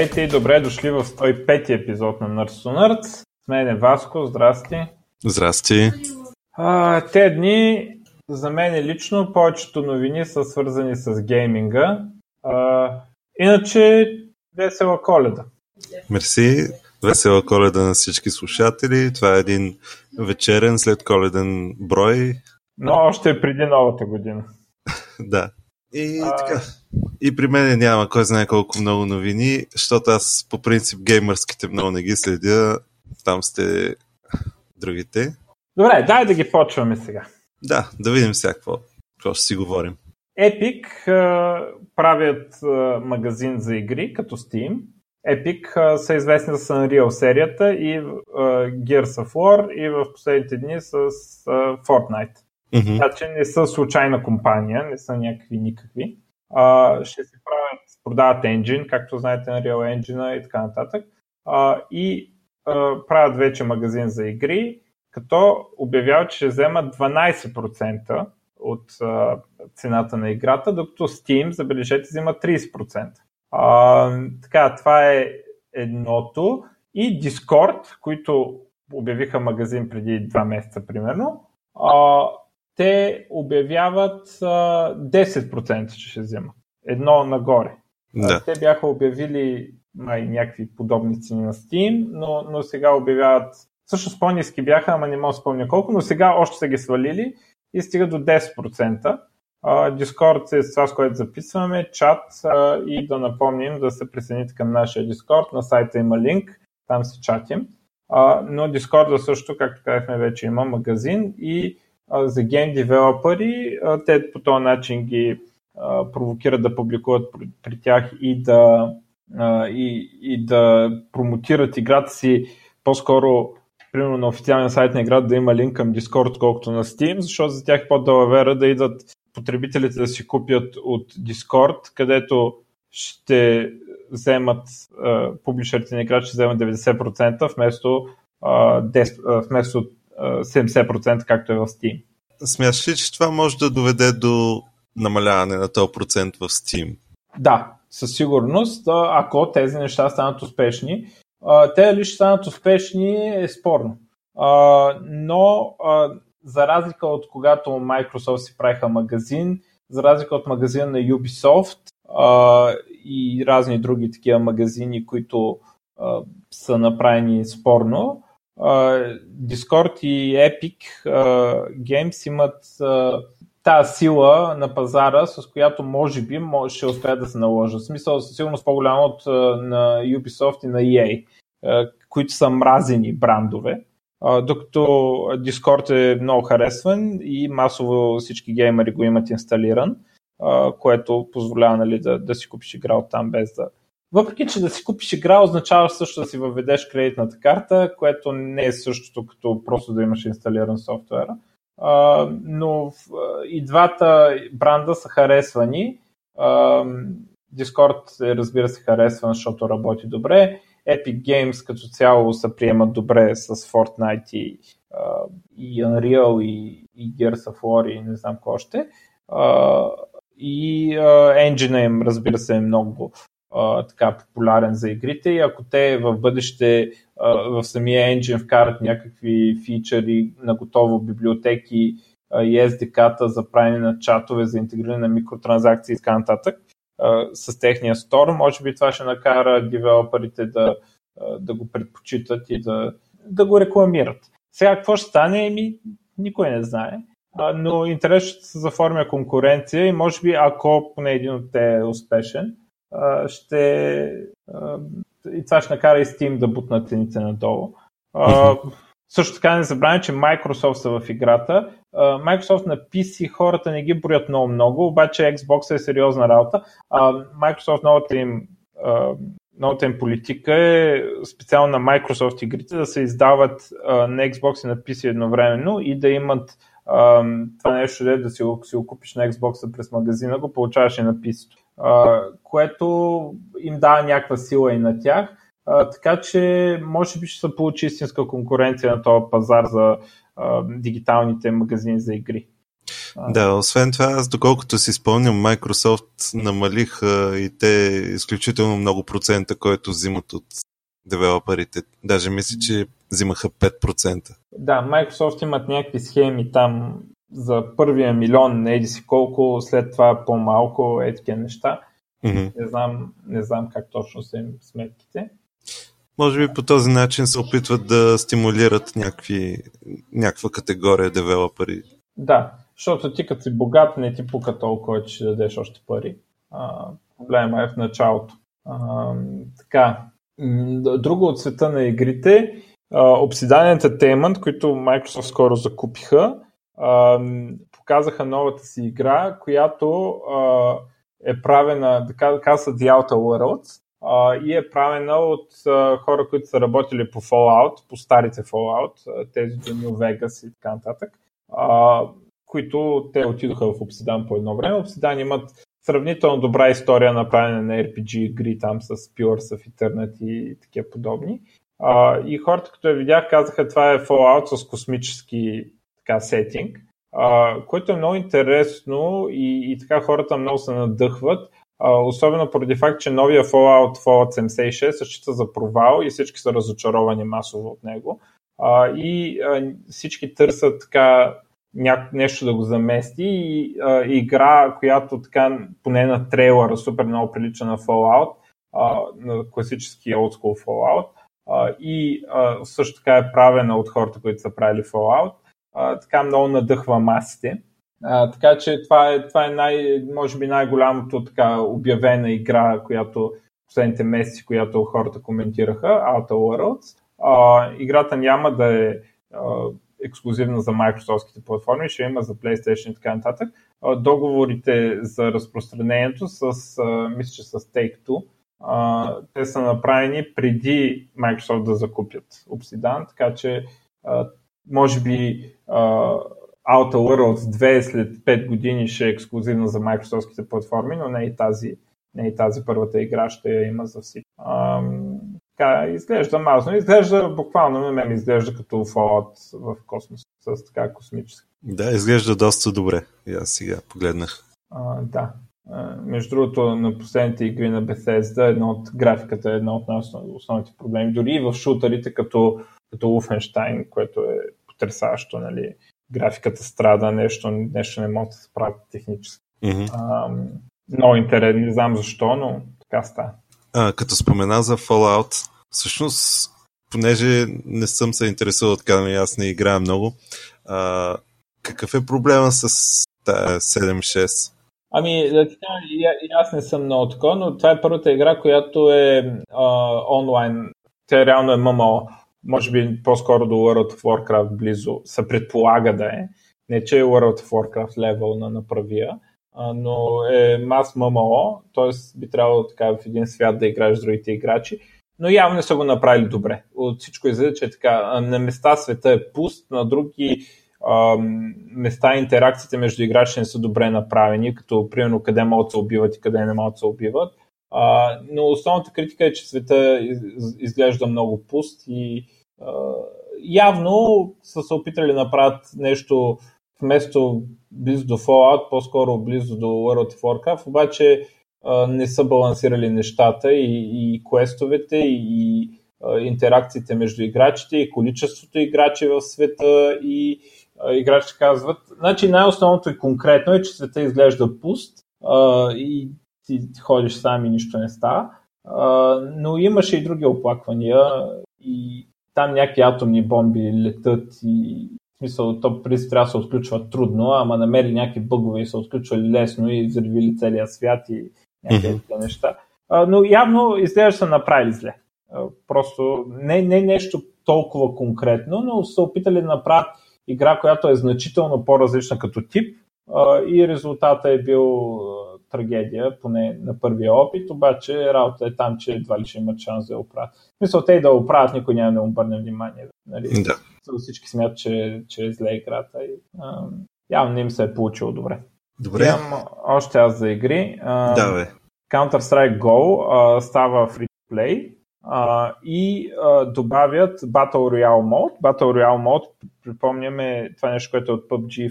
Здравейте и добре дошли в 105 епизод на Nerds to Nerds. С мен е Васко, здрасти. Здрасти. А, те дни за мен лично повечето новини са свързани с гейминга. А, иначе весела коледа. Мерси. Весела коледа на всички слушатели. Това е един вечерен след коледен брой. Но още е преди новата година. да. И а... така. И при мен няма кой знае колко много новини, защото аз по принцип геймърските много не ги следя. Там сте другите. Добре, дай да ги почваме сега. Да, да видим сега какво, ще си говорим. Epic uh, правят uh, магазин за игри, като Steam. Epic uh, са известни с Unreal серията и uh, Gears of War и в последните дни с uh, Fortnite. Mm-hmm. Така че не са случайна компания, не са някакви никакви. Uh, ще се правят, продават engine, както знаете на Real Engine и така нататък. Uh, и uh, правят вече магазин за игри, като обявяват, че ще вземат 12% от uh, цената на играта, докато Steam, забележете, взима 30%. Uh, така, това е едното. И Discord, които обявиха магазин преди 2 месеца примерно, uh, те обявяват uh, 10% че ще вземат. Едно нагоре. Да. Те бяха обявили май някакви подобни цени на Steam, но, но сега обявяват, всъщност по-низки бяха, ама не мога да спомня колко, но сега още са ги свалили и стига до 10%. Uh, Discord е с това, с което записваме, чат uh, и да напомним да се присъедините към нашия Discord. На сайта има линк, там се чатим. Uh, но Discord също, както казахме, вече има магазин и за гейм девелопери, те по този начин ги провокират да публикуват при тях и да, и, и да промотират играта си. По-скоро примерно на официалния сайт на играта да има линк към Discord, колкото на Steam, защото за тях е по-далавера да идат потребителите да си купят от Discord, където ще вземат публишерите на играта, ще вземат 90% вместо, 10, вместо 70% както е в Steam. Смяташ ли, че това може да доведе до намаляване на този процент в Steam? Да, със сигурност, ако тези неща станат успешни. Те ли ще станат успешни е спорно. Но за разлика от когато Microsoft си правиха магазин, за разлика от магазина на Ubisoft и разни други такива магазини, които са направени спорно, Discord и Epic Games имат тази сила на пазара, с която може би ще успеят да се наложат. В смисъл със сигурност по-голямо от на Ubisoft и на EA, които са мразени брандове. Докато Discord е много харесван и масово всички геймери го имат инсталиран, което позволява нали, да, да си купиш игра от там без да, въпреки, че да си купиш игра означава също да си въведеш кредитната карта, което не е същото като просто да имаш инсталиран софтуера. Но и двата бранда са харесвани. Discord е, разбира се, харесван, защото работи добре. Epic Games като цяло се приемат добре с Fortnite и, и Unreal и, и Gears of War и не знам какво още. И uh, engine им, разбира се, е много така популярен за игрите и ако те в бъдеще в самия engine вкарат някакви фичъри на готово библиотеки и SDK-та за правене на чатове, за интегриране на микротранзакции и така нататък с техния стор, може би това ще накара девелоперите да, да го предпочитат и да, да го рекламират. Сега какво ще стане? Еми, никой не знае. Но интересно ще се заформя конкуренция и може би ако поне един от те е успешен, ще и това ще накара и Steam да бутнат цените надолу. Също така не забравяме, че Microsoft са в играта. Microsoft на PC хората не ги броят много много, обаче Xbox е сериозна работа. Microsoft новата им, новата им политика е специално на Microsoft игрите да се издават на Xbox и на PC едновременно и да имат това нещо, да си го, си го купиш на Xbox през магазина, го получаваш и на PC което им дава някаква сила и на тях. така че може би ще се получи истинска конкуренция на този пазар за дигиталните магазини за игри. Да, освен това, аз доколкото си спомням, Microsoft намалиха и те изключително много процента, който взимат от девелоперите. Даже мисля, че взимаха 5%. Да, Microsoft имат някакви схеми там за първия милион, не еди си колко, след това по-малко, е такива неща. Mm-hmm. Не, знам, не знам как точно са им сметките. Може би по този начин се опитват да стимулират някакви, някаква категория девелопери. Да, защото ти като си богат, не ти пука толкова, че ще дадеш още пари. А, проблема е в началото. А, така, друго от света на игрите, Obsidian Entertainment, които Microsoft скоро закупиха, показаха новата си игра, която е правена, така казва The Outer Worlds, и е правена от хора, които са работили по Fallout, по старите Fallout, тези до New Vegas и така нататък, които те отидоха в Obsidian по едно време. Obsidian имат сравнително добра история на правене на RPG игри там с Pillars of Eternity и такива подобни. И хората, като я видях, казаха, това е Fallout с космически така, сетинг, а, което е много интересно и, и така хората много се надъхват, а, особено поради факт, че новия Fallout, Fallout 76 се счита за провал и всички са разочаровани масово от него. А, и а, всички търсят така ня... нещо да го замести и а, игра, която така поне на трейлера супер много прилича на Fallout, а, на класически old school Fallout а, и а, също така е правена от хората, които са правили Fallout. Така много надъхва масите. А, така че това е, това е най, може би най-голямото така обявена игра, която последните месеци, която хората коментираха, Outer Worlds. А, играта няма да е а, ексклюзивна за Microsoftските платформи, ще има за PlayStation и така нататък. А, договорите за разпространението с, а, мисля, че с Take-Two, а, те са направени преди Microsoft да закупят Obsidian, така че а, може би а, Outer Worlds 2 след 5 години ще е ексклюзивна за Microsoftските платформи, но не и тази, не и тази първата игра ще я има за всички. А, така, изглежда мазно. Изглежда буквално на мен изглежда като Fallout в космос с така космически. Да, изглежда доста добре. И аз сега погледнах. А, да. Между другото, на последните игри на Bethesda, едно от графиката е едно от основните проблеми. Дори и в шутерите, като, като Wolfenstein, което е потрясащо, нали? графиката страда, нещо, нещо не може да се справи технически. Mm-hmm. А, много интересно, не знам защо, но така става. А, като спомена за Fallout, всъщност, понеже не съм се интересувал така, нали аз не играя много, а, какъв е проблема с тая 7.6? Ами, да ти и аз не съм много такова, но това е първата игра, която е а, онлайн. Тя реално е ММО. Може би по-скоро до World of Warcraft близо се предполага да е. Не, че е World of Warcraft левел на направия, но е мас ММО, т.е. би трябвало така в един свят да играеш с другите играчи, но явно не са го направили добре. От всичко излиза, че е така. На места света е пуст, на други места интеракциите между играчите не са добре направени, като примерно къде могат да се убиват и къде не могат да се убиват. А, но основната критика е, че света из, изглежда много пуст и а, явно са се опитали да направят нещо вместо близо до Fallout, по-скоро близо до World of Warcraft, обаче а, не са балансирали нещата и, и квестовете и, а, интеракциите между играчите и количеството играчи в света и играчите казват. Значи най-основното и конкретно е, че света изглежда пуст а, и ти ходиш сам и нищо не става. А, но имаше и други оплаквания и там някакви атомни бомби летат и в смисъл, то преди трябва да се отключва трудно, ама намери някакви бъгове и се отключвали лесно и взривили целия свят и някакви mm-hmm. неща. А, но явно изглежда са направили зле. А, просто не, не нещо толкова конкретно, но са опитали да направят игра, която е значително по-различна като тип а, и резултата е бил трагедия, поне на първия опит, обаче работа е там, че едва ли ще имат шанс да я оправят. Мисля, те и да оправят, никой няма да му обърне внимание. Нали? Да. Всички смятат, че, че е зле играта и а, явно не им се е получило добре. Добре. Имам още аз за игри. А, да, бе. Counter-Strike Go а, става free play а, и а, добавят Battle Royale Mode. Battle Royale Mode, припомняме, това е нещо, което е от PUBG и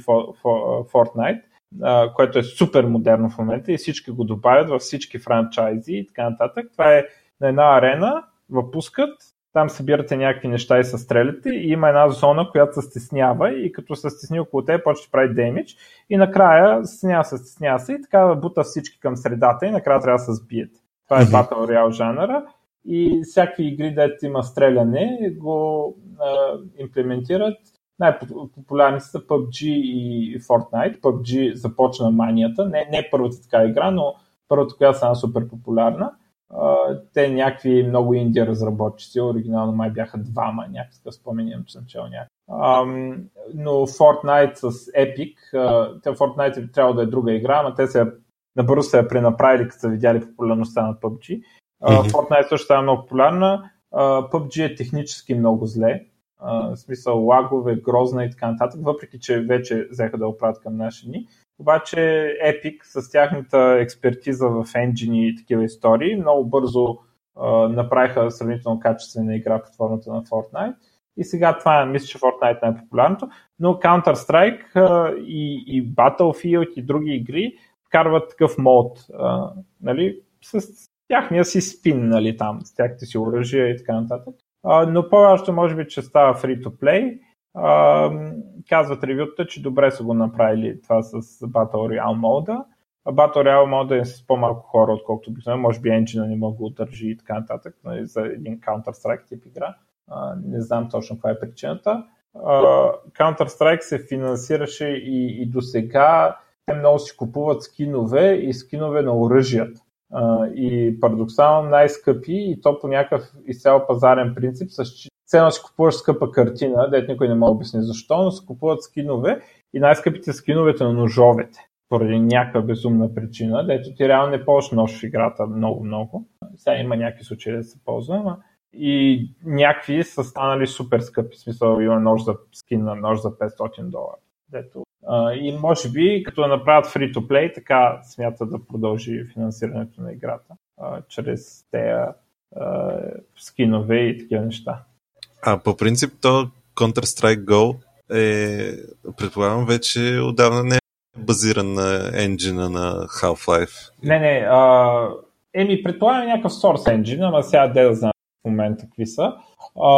Fortnite, а, което е супер модерно в момента и всички го добавят във всички франчайзи и така нататък. Това е на една арена, въпускат, там събирате някакви неща и се стреляте и има една зона, която се стеснява и като се стесни около теб, почва да прави демидж и накрая стеснява се, стеснява се и така бута всички към средата и накрая трябва да се сбиете. Това е Battle Royale жанъра и всякакви игри, дето има стреляне, го а, имплементират. Най-популярни са PUBG и Fortnite. PUBG започна манията. Не, не е първата така игра, но първата, която стана супер популярна. Те някакви много инди разработчици, оригинално май бяха двама, някакъв спомен имам, че съм чел някакъв. Но Fortnite с Epic, те Fortnite трябва да е друга игра, но те се набързо се я пренаправили, като са видяли популярността на PUBG. Uh, Fortnite също става много популярна. PUBG е технически много зле. В смисъл лагове, грозна и така нататък, въпреки че вече взеха да оправят към наши дни. Обаче Epic с тяхната експертиза в енджини и такива истории много бързо uh, направиха сравнително качествена игра под формата на Fortnite. И сега това мисля, че Fortnite е най-популярното, но Counter-Strike uh, и, и Battlefield и други игри вкарват такъв мод, uh, нали, с тяхния си спин, нали, там, с тяхните си оръжия и така нататък. Но по-важно може би, че става free to play. А, казват ревютата, че добре са го направили това с Battle Royale мода. А Battle Royale мода е с по-малко хора, отколкото обикновено. Може би енджина не мога да държи и така нататък, нали, за един Counter-Strike тип игра. Не знам точно каква е причината. Counter-Strike се финансираше и, и до сега те много си купуват скинове и скинове на оръжията и парадоксално най-скъпи и то по някакъв изцяло пазарен принцип, с цена си купуваш скъпа картина, дето никой не може да обясни защо, но се купуват скинове и най-скъпите скиновете на ножовете, поради някаква безумна причина, дето ти реално не ползваш нож в играта много-много. Сега има някакви случаи да се ползва, но и някакви са станали супер скъпи. В смисъл има нож за скин на нож за 500 долара. Дето и може би, като направят free-to-play, така смята да продължи финансирането на играта, чрез тези скинове и такива неща. А по принцип то Counter-Strike Go е, предполагам, вече отдавна не е базиран на енджина на Half-Life. Не, не. А, еми, предполагам някакъв source engine, ама сега де да знам в момента какви са. А,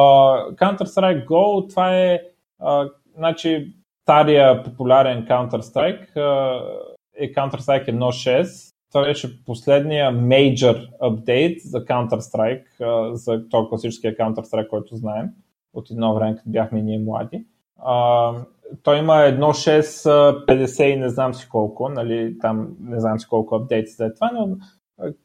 Counter-Strike Go, това е а, значи, стария популярен Counter-Strike е Counter-Strike 1.6. Това беше последния major update за Counter-Strike, за този класическия Counter-Strike, който знаем от едно време, като бяхме ние млади. той има 1.6, 50 и не знам си колко, нали, там не знам си колко апдейт след това, но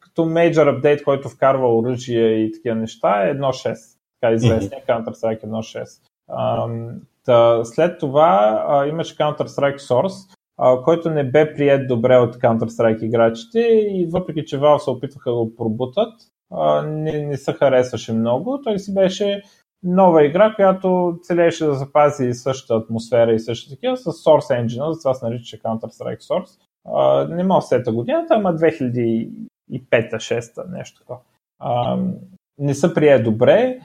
като major апдейт, който вкарва оръжие и такива неща е 1.6, така известния Counter-Strike 1.6. Та, след това а, имаше Counter-Strike Source, а, който не бе прият добре от Counter-Strike играчите и въпреки, че Valve се опитваха да го пробутат, а, не, не се харесваше много. Той си беше нова игра, която целеше да запази същата атмосфера и същата такива с Source Engine, затова се наричаше Counter-Strike Source. А, не мога сета годината, ама 2005-2006 нещо такова. Не се прие добре.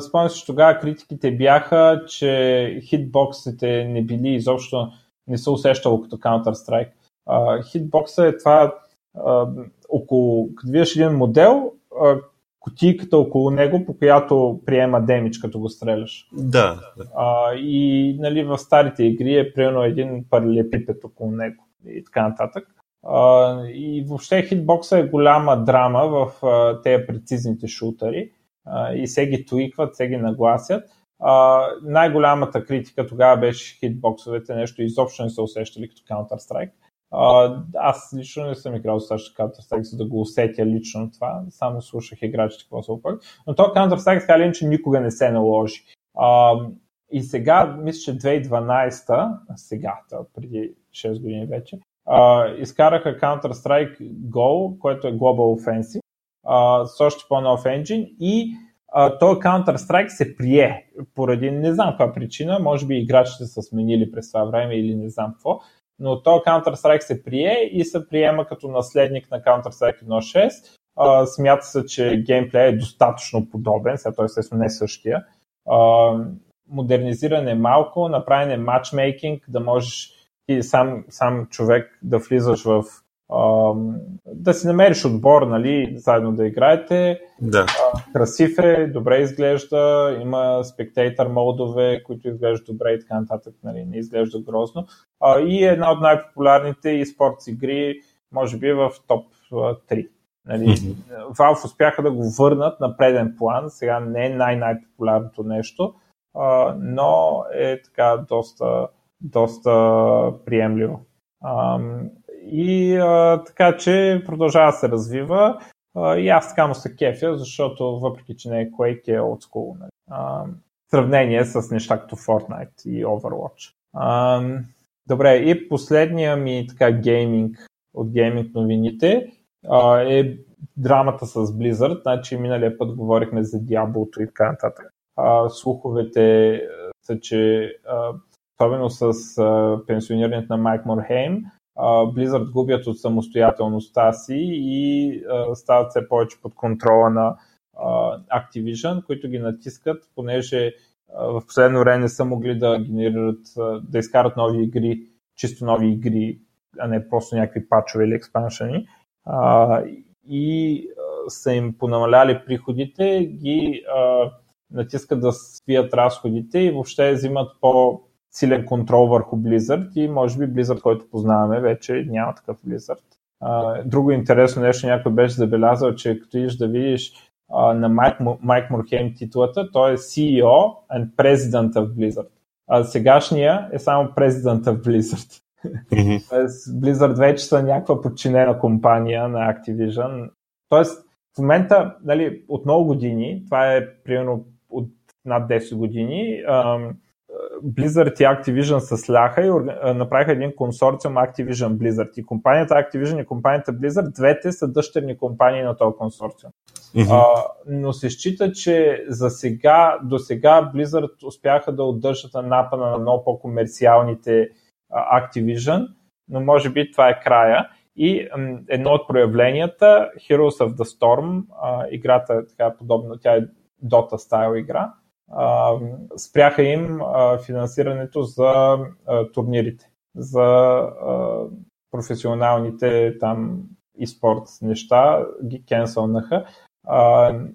Спомням че тогава критиките бяха, че хитбоксите не били изобщо, не се усещало като Counter-Strike. Хитбокса е това а, около, като видиш един модел, а, кутийката около него, по която приема демидж, като го стреляш. Да. А, и нали, в старите игри е примерно един паралепипед около него и така нататък. А, и въобще хитбокса е голяма драма в а, тези прецизните шутъри и се ги туикват, се ги нагласят. А, най-голямата критика тогава беше хитбоксовете, нещо изобщо не се усещали като Counter-Strike. А, аз лично не съм играл достатъчно Counter-Strike, за да го усетя лично това. Само слушах играчите какво се опак. Но то Counter-Strike така че никога не се наложи. А, и сега, мисля, че 2012, сега, преди 6 години вече, а, изкараха Counter-Strike Go, което е Global Offensive, с още по-нов енджин и а, този Counter-Strike се прие поради не знам каква причина, може би играчите са сменили през това време или не знам какво, но този Counter-Strike се прие и се приема като наследник на Counter-Strike 1.6 а, смята се, че геймплей е достатъчно подобен, сега той естествено не е същия. А, модернизиране малко, направен е матчмейкинг, да можеш и сам, сам човек да влизаш в да си намериш отбор, нали, заедно да играете. Да. красив е, добре изглежда, има спектейтър модове, които изглеждат добре и така нататък, нали, не изглежда грозно. и е една от най-популярните и спортс игри, може би в топ 3. Нали, mm-hmm. Valve успяха да го върнат на преден план, сега не е най-най-популярното нещо, но е така доста, доста приемливо. И а, така че продължава да се развива. А, и аз така му се кефя, защото въпреки, че не е Quake, е от school. Нали. А, сравнение с неща като Fortnite и Overwatch. А, добре, и последния ми така гейминг от гейминг новините а, е драмата с Blizzard. Значи миналия път говорихме за Diablo и така нататък. А, слуховете са, че а, особено с а, пенсионирането на Майк Морхейм, Blizzard губят от самостоятелността си и стават все повече под контрола на Activision, които ги натискат, понеже в последно време не са могли да генерират, да изкарат нови игри, чисто нови игри, а не просто някакви пачове или експаншени. И са им понамаляли приходите, ги натискат да свият разходите и въобще взимат по силен контрол върху Blizzard и може би Blizzard, който познаваме, вече няма такъв Blizzard. друго интересно нещо, някой беше забелязал, че като идеш да видиш на Майк, Майк Мурхейм титлата, той е CEO and President of Blizzard. А сегашния е само President of Blizzard. Тоест, Blizzard вече са някаква подчинена компания на Activision. Тоест, в момента, нали, от много години, това е примерно от над 10 години, Blizzard и Activision се сляха и направиха един консорциум Activision Blizzard. И компанията Activision и компанията Blizzard, двете са дъщерни компании на този консорциум. Mm-hmm. А, но се счита, че за сега, до сега Blizzard успяха да удържат на напана на много по-комерциалните Activision, но може би това е края. И м, едно от проявленията, Heroes of the Storm, а, играта е така подобна, тя е Dota стайл игра, спряха им финансирането за турнирите, за професионалните там и спорт неща, ги кенсълнаха.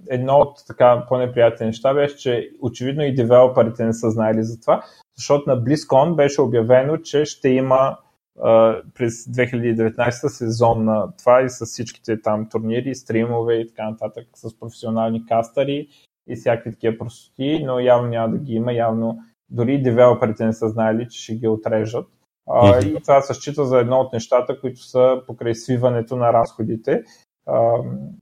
едно от така по-неприятни неща беше, че очевидно и девелоперите не са знаели за това, защото на BlizzCon беше обявено, че ще има през 2019 сезон на това и с всичките там турнири, стримове и така нататък с професионални кастъри и всякакви такива простоти, но явно няма да ги има, явно дори девелоперите не са знаели, че ще ги отрежат. А, и това се счита за едно от нещата, които са покрай свиването на разходите, а,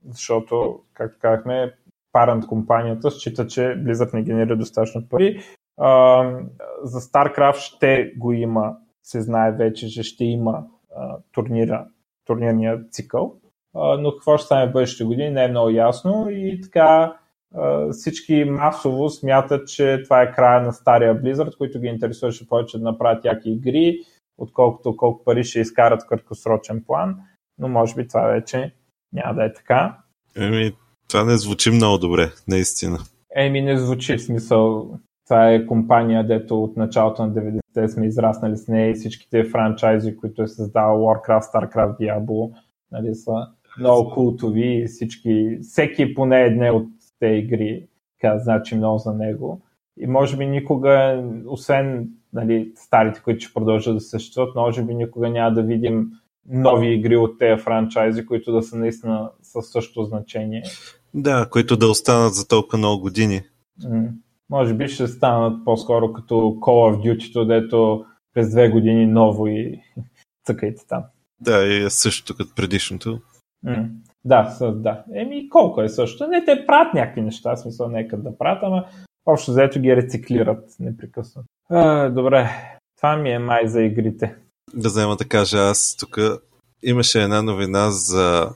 защото, както казахме, парент компанията счита, че Blizzard не генерира достатъчно пари. А, за StarCraft ще го има, се знае вече, че ще има а, турнира, турнирния цикъл, а, но какво ще стане в бъдещите години не е много ясно и така всички масово смятат, че това е края на стария Blizzard, които ги интересуваше повече да направят яки игри, отколкото колко пари ще изкарат в краткосрочен план, но може би това вече няма да е така. Еми, това не звучи много добре, наистина. Еми, не звучи в смисъл. Това е компания, дето от началото на 90-те сме израснали с нея и всичките франчайзи, които е създал Warcraft, StarCraft, Diablo, нали, са много култови и всички, всеки поне едне от те игри, така значи много за него. И може би никога, освен нали, старите, които ще продължат да съществуват, може би никога няма да видим нови игри от тези франчайзи, които да са наистина със същото значение. Да, които да останат за толкова много години. М- може би ще станат по-скоро като Call of Duty, дето през две години ново и цъкайте там. Да, и е същото като предишното. М- да, с, да. Еми, колко е също? Не, те правят някакви неща, смисъл нека да правят, ама общо заето ги рециклират непрекъснато. Добре, това ми е май за игрите. Да взема да кажа, аз тук имаше една новина за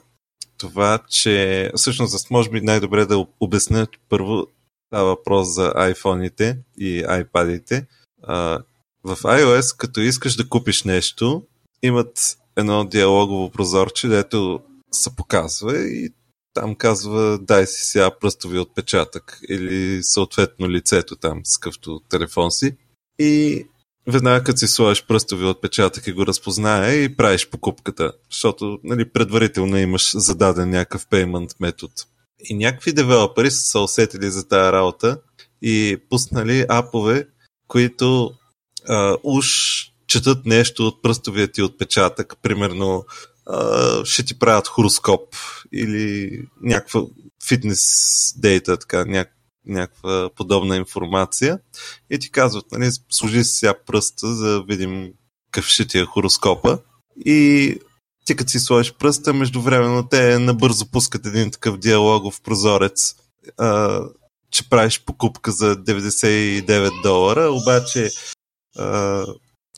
това, че всъщност може би най-добре да обясня първо става въпрос за iPhone-ите и iPad-ите. в iOS, като искаш да купиш нещо, имат едно диалогово прозорче, дето се показва и там казва дай си сега пръстови отпечатък или съответно лицето там с къвто телефон си. И веднага като си сложиш пръстови отпечатък и го разпознае и правиш покупката, защото нали, предварително имаш зададен някакъв пеймент метод. И някакви девелопери са се усетили за тази работа и пуснали апове, които а, уж четат нещо от пръстовия ти отпечатък, примерно а, ще ти правят хороскоп или някаква фитнес дейта, така, няк, някаква подобна информация и ти казват, нали, служи си сега пръста, за да видим какъв ще ти е хороскопа. И ти като си сложиш пръста, междувременно те набързо пускат един такъв диалогов прозорец, а, че правиш покупка за 99 долара, обаче а,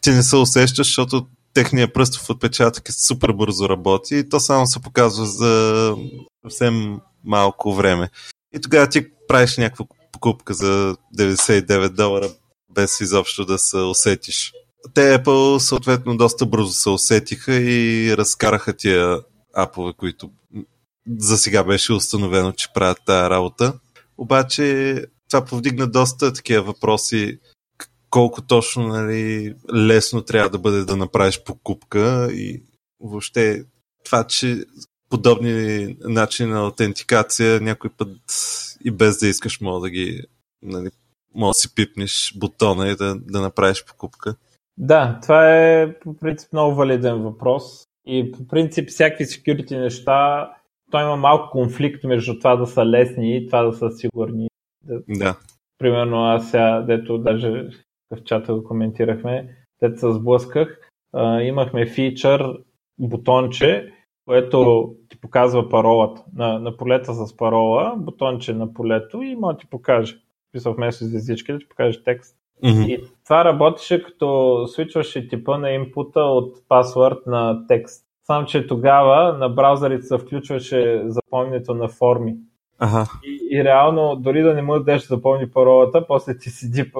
ти не се усещаш, защото техния пръстов отпечатък е супер бързо работи и то само се показва за съвсем малко време. И тогава ти правиш някаква покупка за 99 долара без изобщо да се усетиш. Те Apple съответно доста бързо се усетиха и разкараха тия апове, които за сега беше установено, че правят тази работа. Обаче това повдигна доста такива въпроси, колко точно нали, лесно трябва да бъде да направиш покупка и въобще това, че подобни начини на аутентикация някой път и без да искаш мога да ги нали, мога да си пипнеш бутона и да, да направиш покупка. Да, това е по принцип много валиден въпрос и по принцип всякакви security неща той има малко конфликт между това да са лесни и това да са сигурни. Да. Примерно аз сега, дето даже в чата го коментирахме, дето се сблъсках, а, имахме фичър, бутонче, което ти показва паролата. На, на полета с парола, бутонче на полето и може да ти покаже. Писал вместо с езички да ти покаже текст. Mm-hmm. И това работеше като свичваше типа на инпута от пасвърд на текст. Само, че тогава на браузърите се включваше запомнението на форми. Ага. И, и реално, дори да не му дадеш да запомни паролата, после ти седи,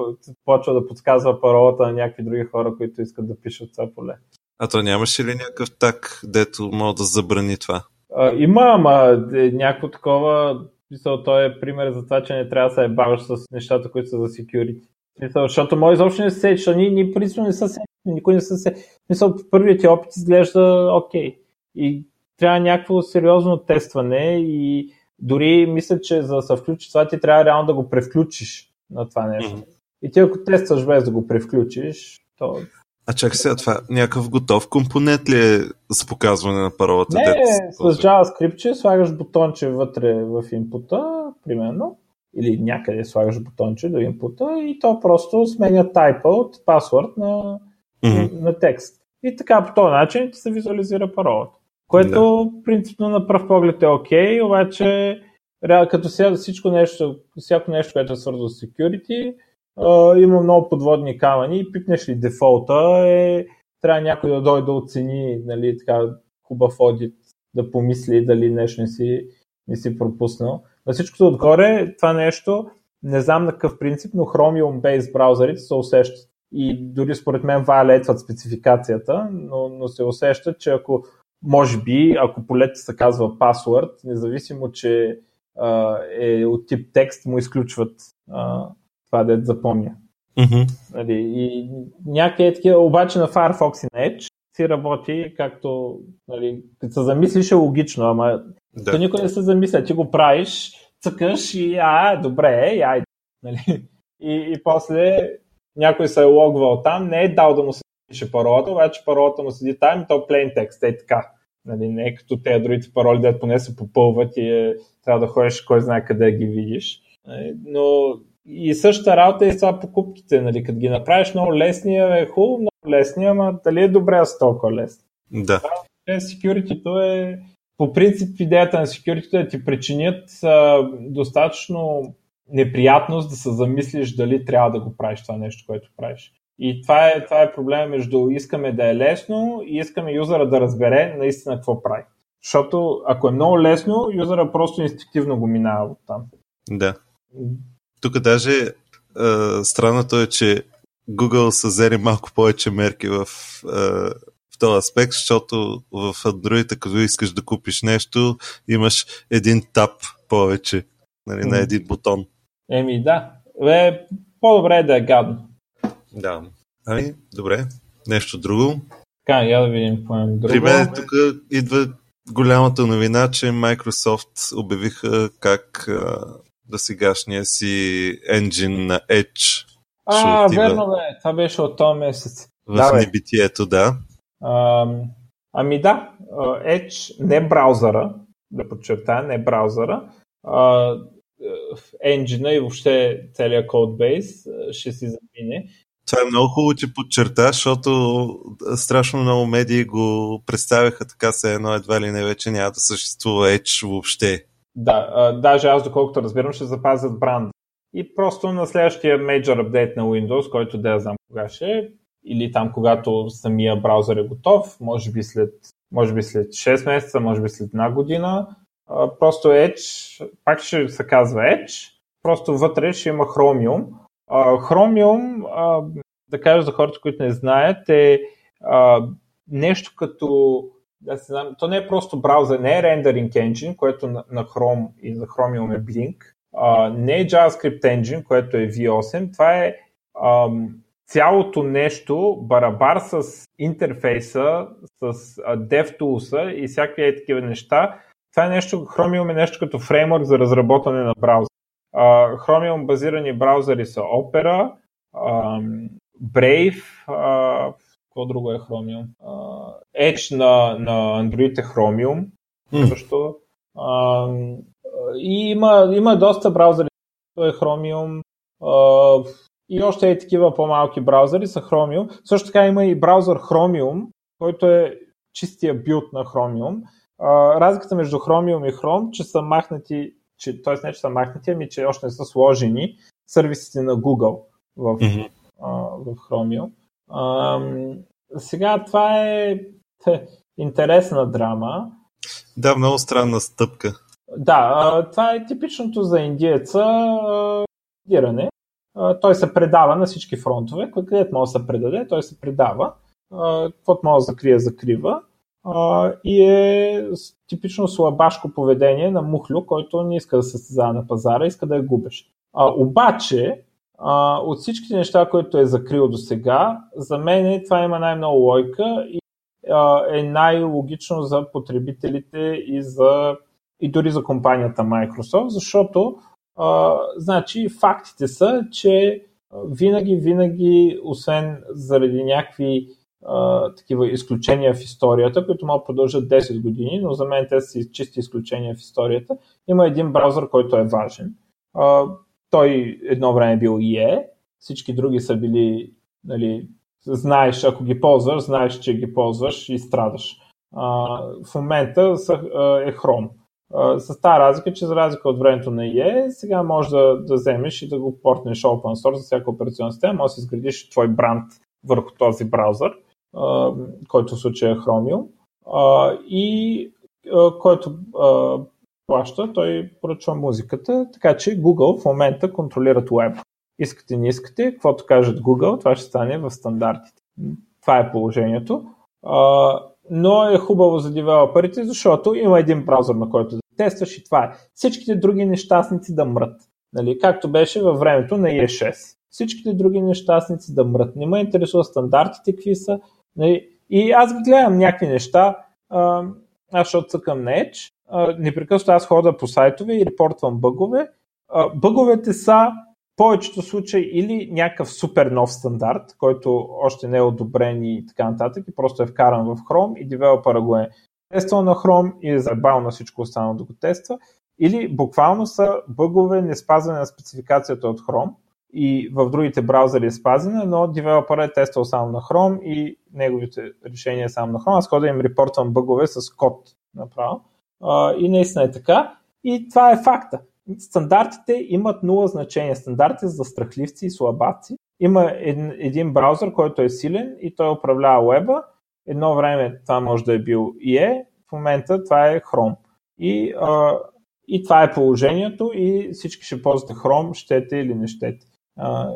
почва да подсказва паролата на някакви други хора, които искат да пишат това поле. А то нямаше ли някакъв так, дето мога да забрани това? А, има, ама е, някакво такова, мисъл, той е пример за това, че не трябва да се ебаваш с нещата, които са за security. Мисъл, защото може изобщо не се сети, защото ние, ние принципно не са се, никой не са се. Мисъл, първият ти опит изглежда окей. Okay. И трябва някакво сериозно тестване и дори мисля, че за да се включи това, ти трябва реално да го превключиш на това нещо. Mm-hmm. И ти ако тестваш без да го превключиш, то... А чакай сега, това някакъв готов компонент ли е с показване на паролата? Не, дет, с JavaScript, че слагаш бутонче вътре в инпута, примерно, или някъде слагаш бутонче до инпута и то просто сменя тайпа от password на, mm-hmm. на текст. И така по този начин ти се визуализира паролата. Което да. принципно на пръв поглед е окей, okay, обаче като сега всичко нещо, всяко нещо, което е свързано с security, има много подводни камъни и пипнеш ли дефолта, е, трябва някой да дойде да оцени нали, така, хубав одит, да помисли дали нещо не си, не си пропуснал. На всичкото отгоре, това нещо, не знам на какъв принцип, но Chromium-based браузърите се усещат. И дори според мен валетват спецификацията, но, но се усеща, че ако може би, ако полето се казва password, независимо, че а, е от тип текст, му изключват а, това да запомня. Mm-hmm. Нали, и някъде такива, обаче на Firefox и на Edge си работи както, нали, като се замислиш е логично, ама да. никой не се замисля, ти го правиш, цъкаш и а, добре, и айде. Нали? И, и после някой се е логвал там, не е дал да му се пише паролата, обаче паролата му седи там и то plain текст, е така. Нали, не е като те другите пароли, да поне се попълват и е, трябва да ходиш кой знае къде ги видиш. Нали, но и същата работа е с това покупките. Нали, като ги направиш много лесни, е хубаво, много лесни, ама дали е добре да са толкова лесни? Да. Е, security е по принцип идеята на security е да ти причинят а, достатъчно неприятност да се замислиш дали трябва да го правиш това нещо, което правиш. И това е, това е проблема между искаме да е лесно и искаме юзера да разбере наистина какво прави. Защото ако е много лесно, юзера просто инстинктивно го минава от там. Да. Тук даже е, странното е, че Google са взели малко повече мерки в, е, в този аспект, защото в Android, като искаш да купиш нещо, имаш един тап повече нали, на един бутон. Еми да, е, по-добре е да е гадно. Да. Ами, добре. Нещо друго. Така, я да видим какво е друго. При мен тук идва голямата новина, че Microsoft обявиха как а, да сегашния си енджин на Edge а, верно бе, това беше от този месец. В да, небитието, да. А, ами да, Edge, не браузъра, да подчертая, не браузъра, а, енджина и въобще целият кодбейс ще си замине. Това е много хубаво, че подчерта, защото страшно много медии го представяха така се едно едва ли не вече няма да съществува Edge въобще. Да, даже аз доколкото разбирам ще запазят бранд. И просто на следващия major апдейт на Windows, който да я знам кога ще е, или там когато самия браузър е готов, може би след, може би след 6 месеца, може би след една година, просто Edge, пак ще се казва Edge, просто вътре ще има Chromium. Chromium, да кажа за хората, които не знаят, е нещо като да се знам, то не е просто браузър, не е рендеринг engine, което на, Chrome и за Chromium е Blink, не е JavaScript Engine, което е V8, това е цялото нещо, барабар с интерфейса, с а, DevTools и всякакви е такива неща. Това е нещо, Chromium е нещо като фреймворк за разработване на браузър. Uh, Chromium базирани браузъри са Opera, Brave, uh, какво друго е Chromium? Uh, Edge на, на Android е Chromium, mm. също. Uh, и има, има доста браузъри, е Chromium и още е такива по-малки браузъри са Chromium. Също така има и браузър Chromium, който е чистия билд на Chromium. Разликата между Chromium и Chrome, че са махнати, че, т.е. не, че са махнати, ами че още не са сложени сервисите на Google в, mm-hmm. а, в Chromium. А, сега това е интересна драма. Да, много странна стъпка. Да, това е типичното за индиеца диране. Той се предава на всички фронтове, където може да се предаде, той се предава. Каквото може да закрие, закрива. И е типично слабашко поведение на мухлю, който не иска да се състезава на пазара, иска да я губиш. Обаче, от всичките неща, които е закрил до сега, за мен това има най-много лойка и е най-логично за потребителите и за и дори за компанията Microsoft, защото а, значи фактите са, че винаги, винаги, освен заради някакви такива изключения в историята, които могат да продължат 10 години, но за мен те са чисти изключения в историята, има един браузър, който е важен. А, той едно време е бил IE, всички други са били, нали, знаеш, ако ги ползваш, знаеш, че ги ползваш и страдаш. А, в момента са, а, е Chrome с тази разлика, че за разлика от времето на IE, сега можеш да, да вземеш и да го портнеш open source за всяка операционна система, може да си изградиш твой бранд върху този браузър, който в случая е Chromium, и който плаща, той поръчва музиката, така че Google в момента контролират веб. Искате, не искате, каквото кажат Google, това ще стане в стандартите. Това е положението но е хубаво за девелоперите, защото има един браузър, на който да тестваш и това е. Всичките други нещастници да мрат. Нали? Както беше във времето на ES6. Всичките други нещастници да мрат. Не ме интересува стандартите какви са. Нали? И аз гледам някакви неща, аз защото цъкам на Edge, непрекъснато аз хода по сайтове и репортвам бъгове. Бъговете са повечето случаи или някакъв супер нов стандарт, който още не е одобрен и така нататък и просто е вкаран в Chrome и девелопера го е тествал на Chrome и е забавил на всичко останало да го тества, или буквално са бъгове не спазване на спецификацията от Chrome и в другите браузъри е спазена, но девелопера е тествал само на Chrome и неговите решения е само на Chrome. Аз хода им репортвам бъгове с код направо. И наистина е така. И това е факта стандартите имат нула значение. Стандартите за страхливци и слабаци. Има един, един браузър, който е силен и той управлява веба. Едно време това може да е бил IE, в момента това е Chrome. И, а, и това е положението и всички ще ползвате Chrome, щете или не щете. А,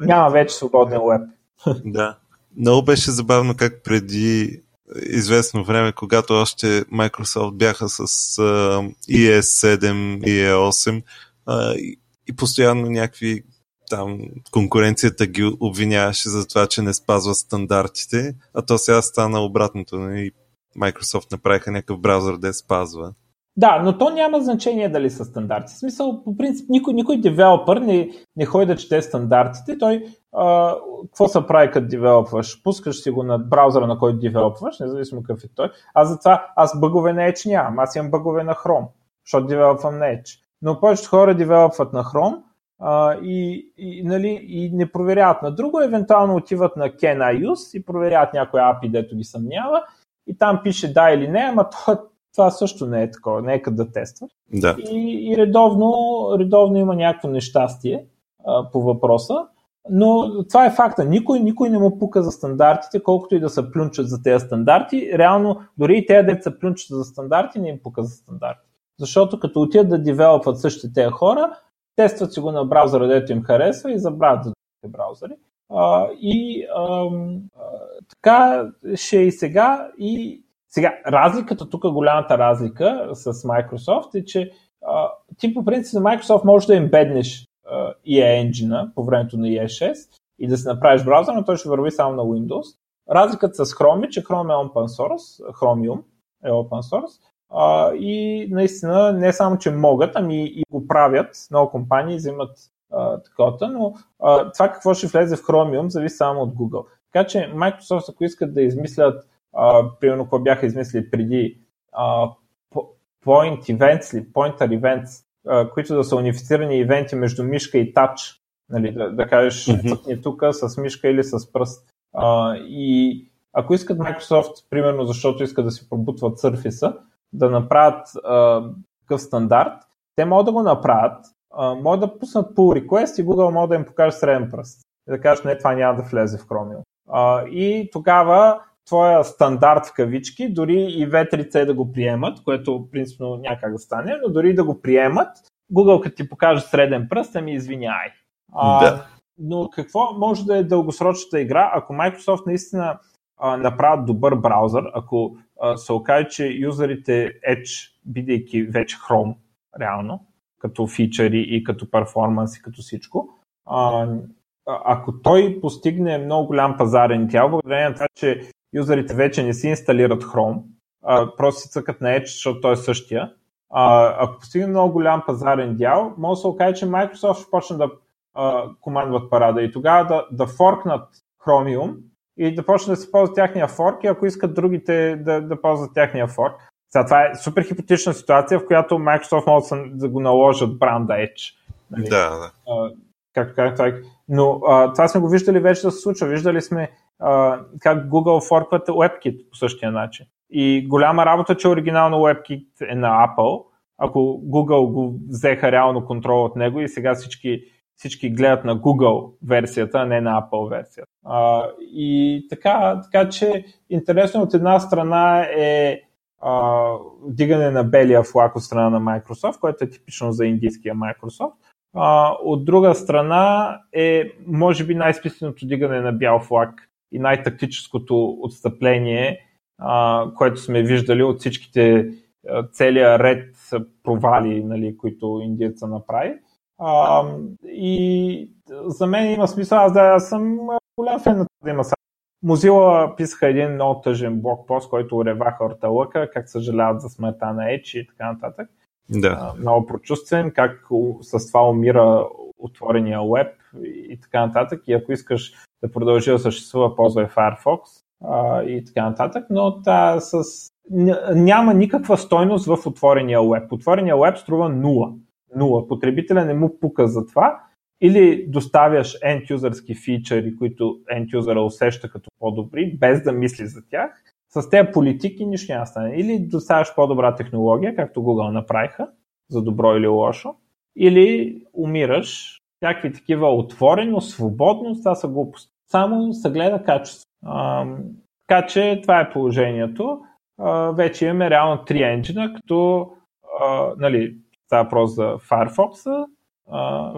няма вече свободен веб. Да. Много беше забавно как преди известно време, когато още Microsoft бяха с uh, ES7, EE8 uh, и, и постоянно някакви там конкуренцията ги обвиняваше за това, че не спазва стандартите, а то сега стана обратното. И нали? Microsoft направиха някакъв браузър я спазва. Да, но то няма значение дали са стандарти. В смисъл, по принцип, никой, никой девелопър не, не ходи да чете стандартите. Той, а, какво се прави като девелопваш? Пускаш си го на браузъра, на който девелопваш, независимо какъв е той. Аз затова, аз бъгове на Edge нямам. Аз имам бъгове на Chrome, защото девелопвам на Edge. Но повечето хора девелопват на Chrome а, и, и, нали, и не проверяват на друго, евентуално отиват на Can I Use и проверяват някой API, дето ги съмнява и там пише да или не, ама това, това също не е такова, не е къде да тестват. Да. И, и редовно, редовно има някакво нещастие а, по въпроса, но това е факта. Никой, никой не му пука за стандартите, колкото и да се плюнчат за тези стандарти. Реално, дори и тези деца плюнчат за стандарти, не им пука за стандарти. Защото като отидат да девелопват същите тези хора, тестват си го на браузъра, дето им харесва и забравят за другите браузъри. А, и а, а, така ще е и сега. И сега, разликата, тук голямата разлика с Microsoft е, че а, ти по принцип на Microsoft можеш да им беднеш EA Engine по времето на EA6 и да си направиш браузър, но той ще върви само на Windows. Разликата с Chrome е, че Chrome е open source, Chromium е open source а, и наистина не само, че могат, ами и го правят. Много компании взимат такова, но а, това какво ще влезе в Chromium зависи само от Google. Така че Microsoft, ако искат да измислят, а, примерно, какво бяха измислили преди, а, point events ли, pointer events, а, които да са унифицирани ивенти между мишка и тач, нали, да, да кажеш mm-hmm. тук с мишка или с пръст. А, и ако искат Microsoft, примерно защото искат да си пробутват Surface, да направят а, такъв стандарт, те могат да го направят, а, могат да пуснат pull request и Google може да им покаже среден пръст. И да кажеш, не, това няма да влезе в Chromium. А, и тогава твоя стандарт в кавички, дори и V3C да го приемат, което принципно някак да стане, но дори да го приемат, Google като ти покаже среден пръст, ами извиняй. А, да. Но какво може да е дългосрочната игра, ако Microsoft наистина а, направят добър браузър, ако а, се окаже, че юзерите Edge, бидейки вече Chrome, реално, като фичъри и като перформанс и като всичко, а, ако той постигне много голям пазарен дял, благодарение на това, че юзерите вече не си инсталират Chrome, а, просто си цъкат на Edge, защото той е същия, а, ако постигне много голям пазарен дял, може да се окаже, че Microsoft ще почне да а, командват парада и тогава да, да форкнат Chromium и да почне да се ползва тяхния форк и ако искат другите да, да ползват тяхния форк. Сега, това е супер хипотетична ситуация, в която Microsoft могат да го наложат бранда Edge. Нали? Да, да. А, както казах, това е. Но а, това сме го виждали вече да се случва. Виждали сме как Google форкват WebKit по същия начин. И голяма работа, че оригинално WebKit е на Apple. Ако Google го взеха реално контрол от него и сега всички всички гледат на Google версията, а не на Apple версията. А, и така, така че интересно от една страна е а, дигане на белия флаг от страна на Microsoft, което е типично за индийския Microsoft. А, от друга страна е, може би, най-списаното дигане на бял флаг и най-тактическото отстъпление, а, което сме виждали от всичките целият ред провали, нали, които индиеца направи. А, и за мен има смисъл, аз да аз съм голям фен на да има Мозила писаха един много тъжен блокпост, който уреваха орталъка, как съжаляват за смъртта на Еч и така нататък. Да. А, много прочувствен, как с това умира отворения веб и така нататък. И ако искаш да продължи да съществува, ползвай Firefox а, и така нататък. Но та, с... няма никаква стойност в отворения веб. Отворения веб струва нула нула. Потребителя не му пука за това. Или доставяш end-юзърски фичъри, които end-юзъра усеща като по-добри, без да мисли за тях. С тези политики нищо няма стане. Или доставяш по-добра технология, както Google направиха, за добро или лошо, или умираш. Всякакви такива отворено, свободно, това са глупости. Само се гледа качество. Така че това е положението. Вече имаме реално три енджина, като а, нали, Става въпрос за Firefox,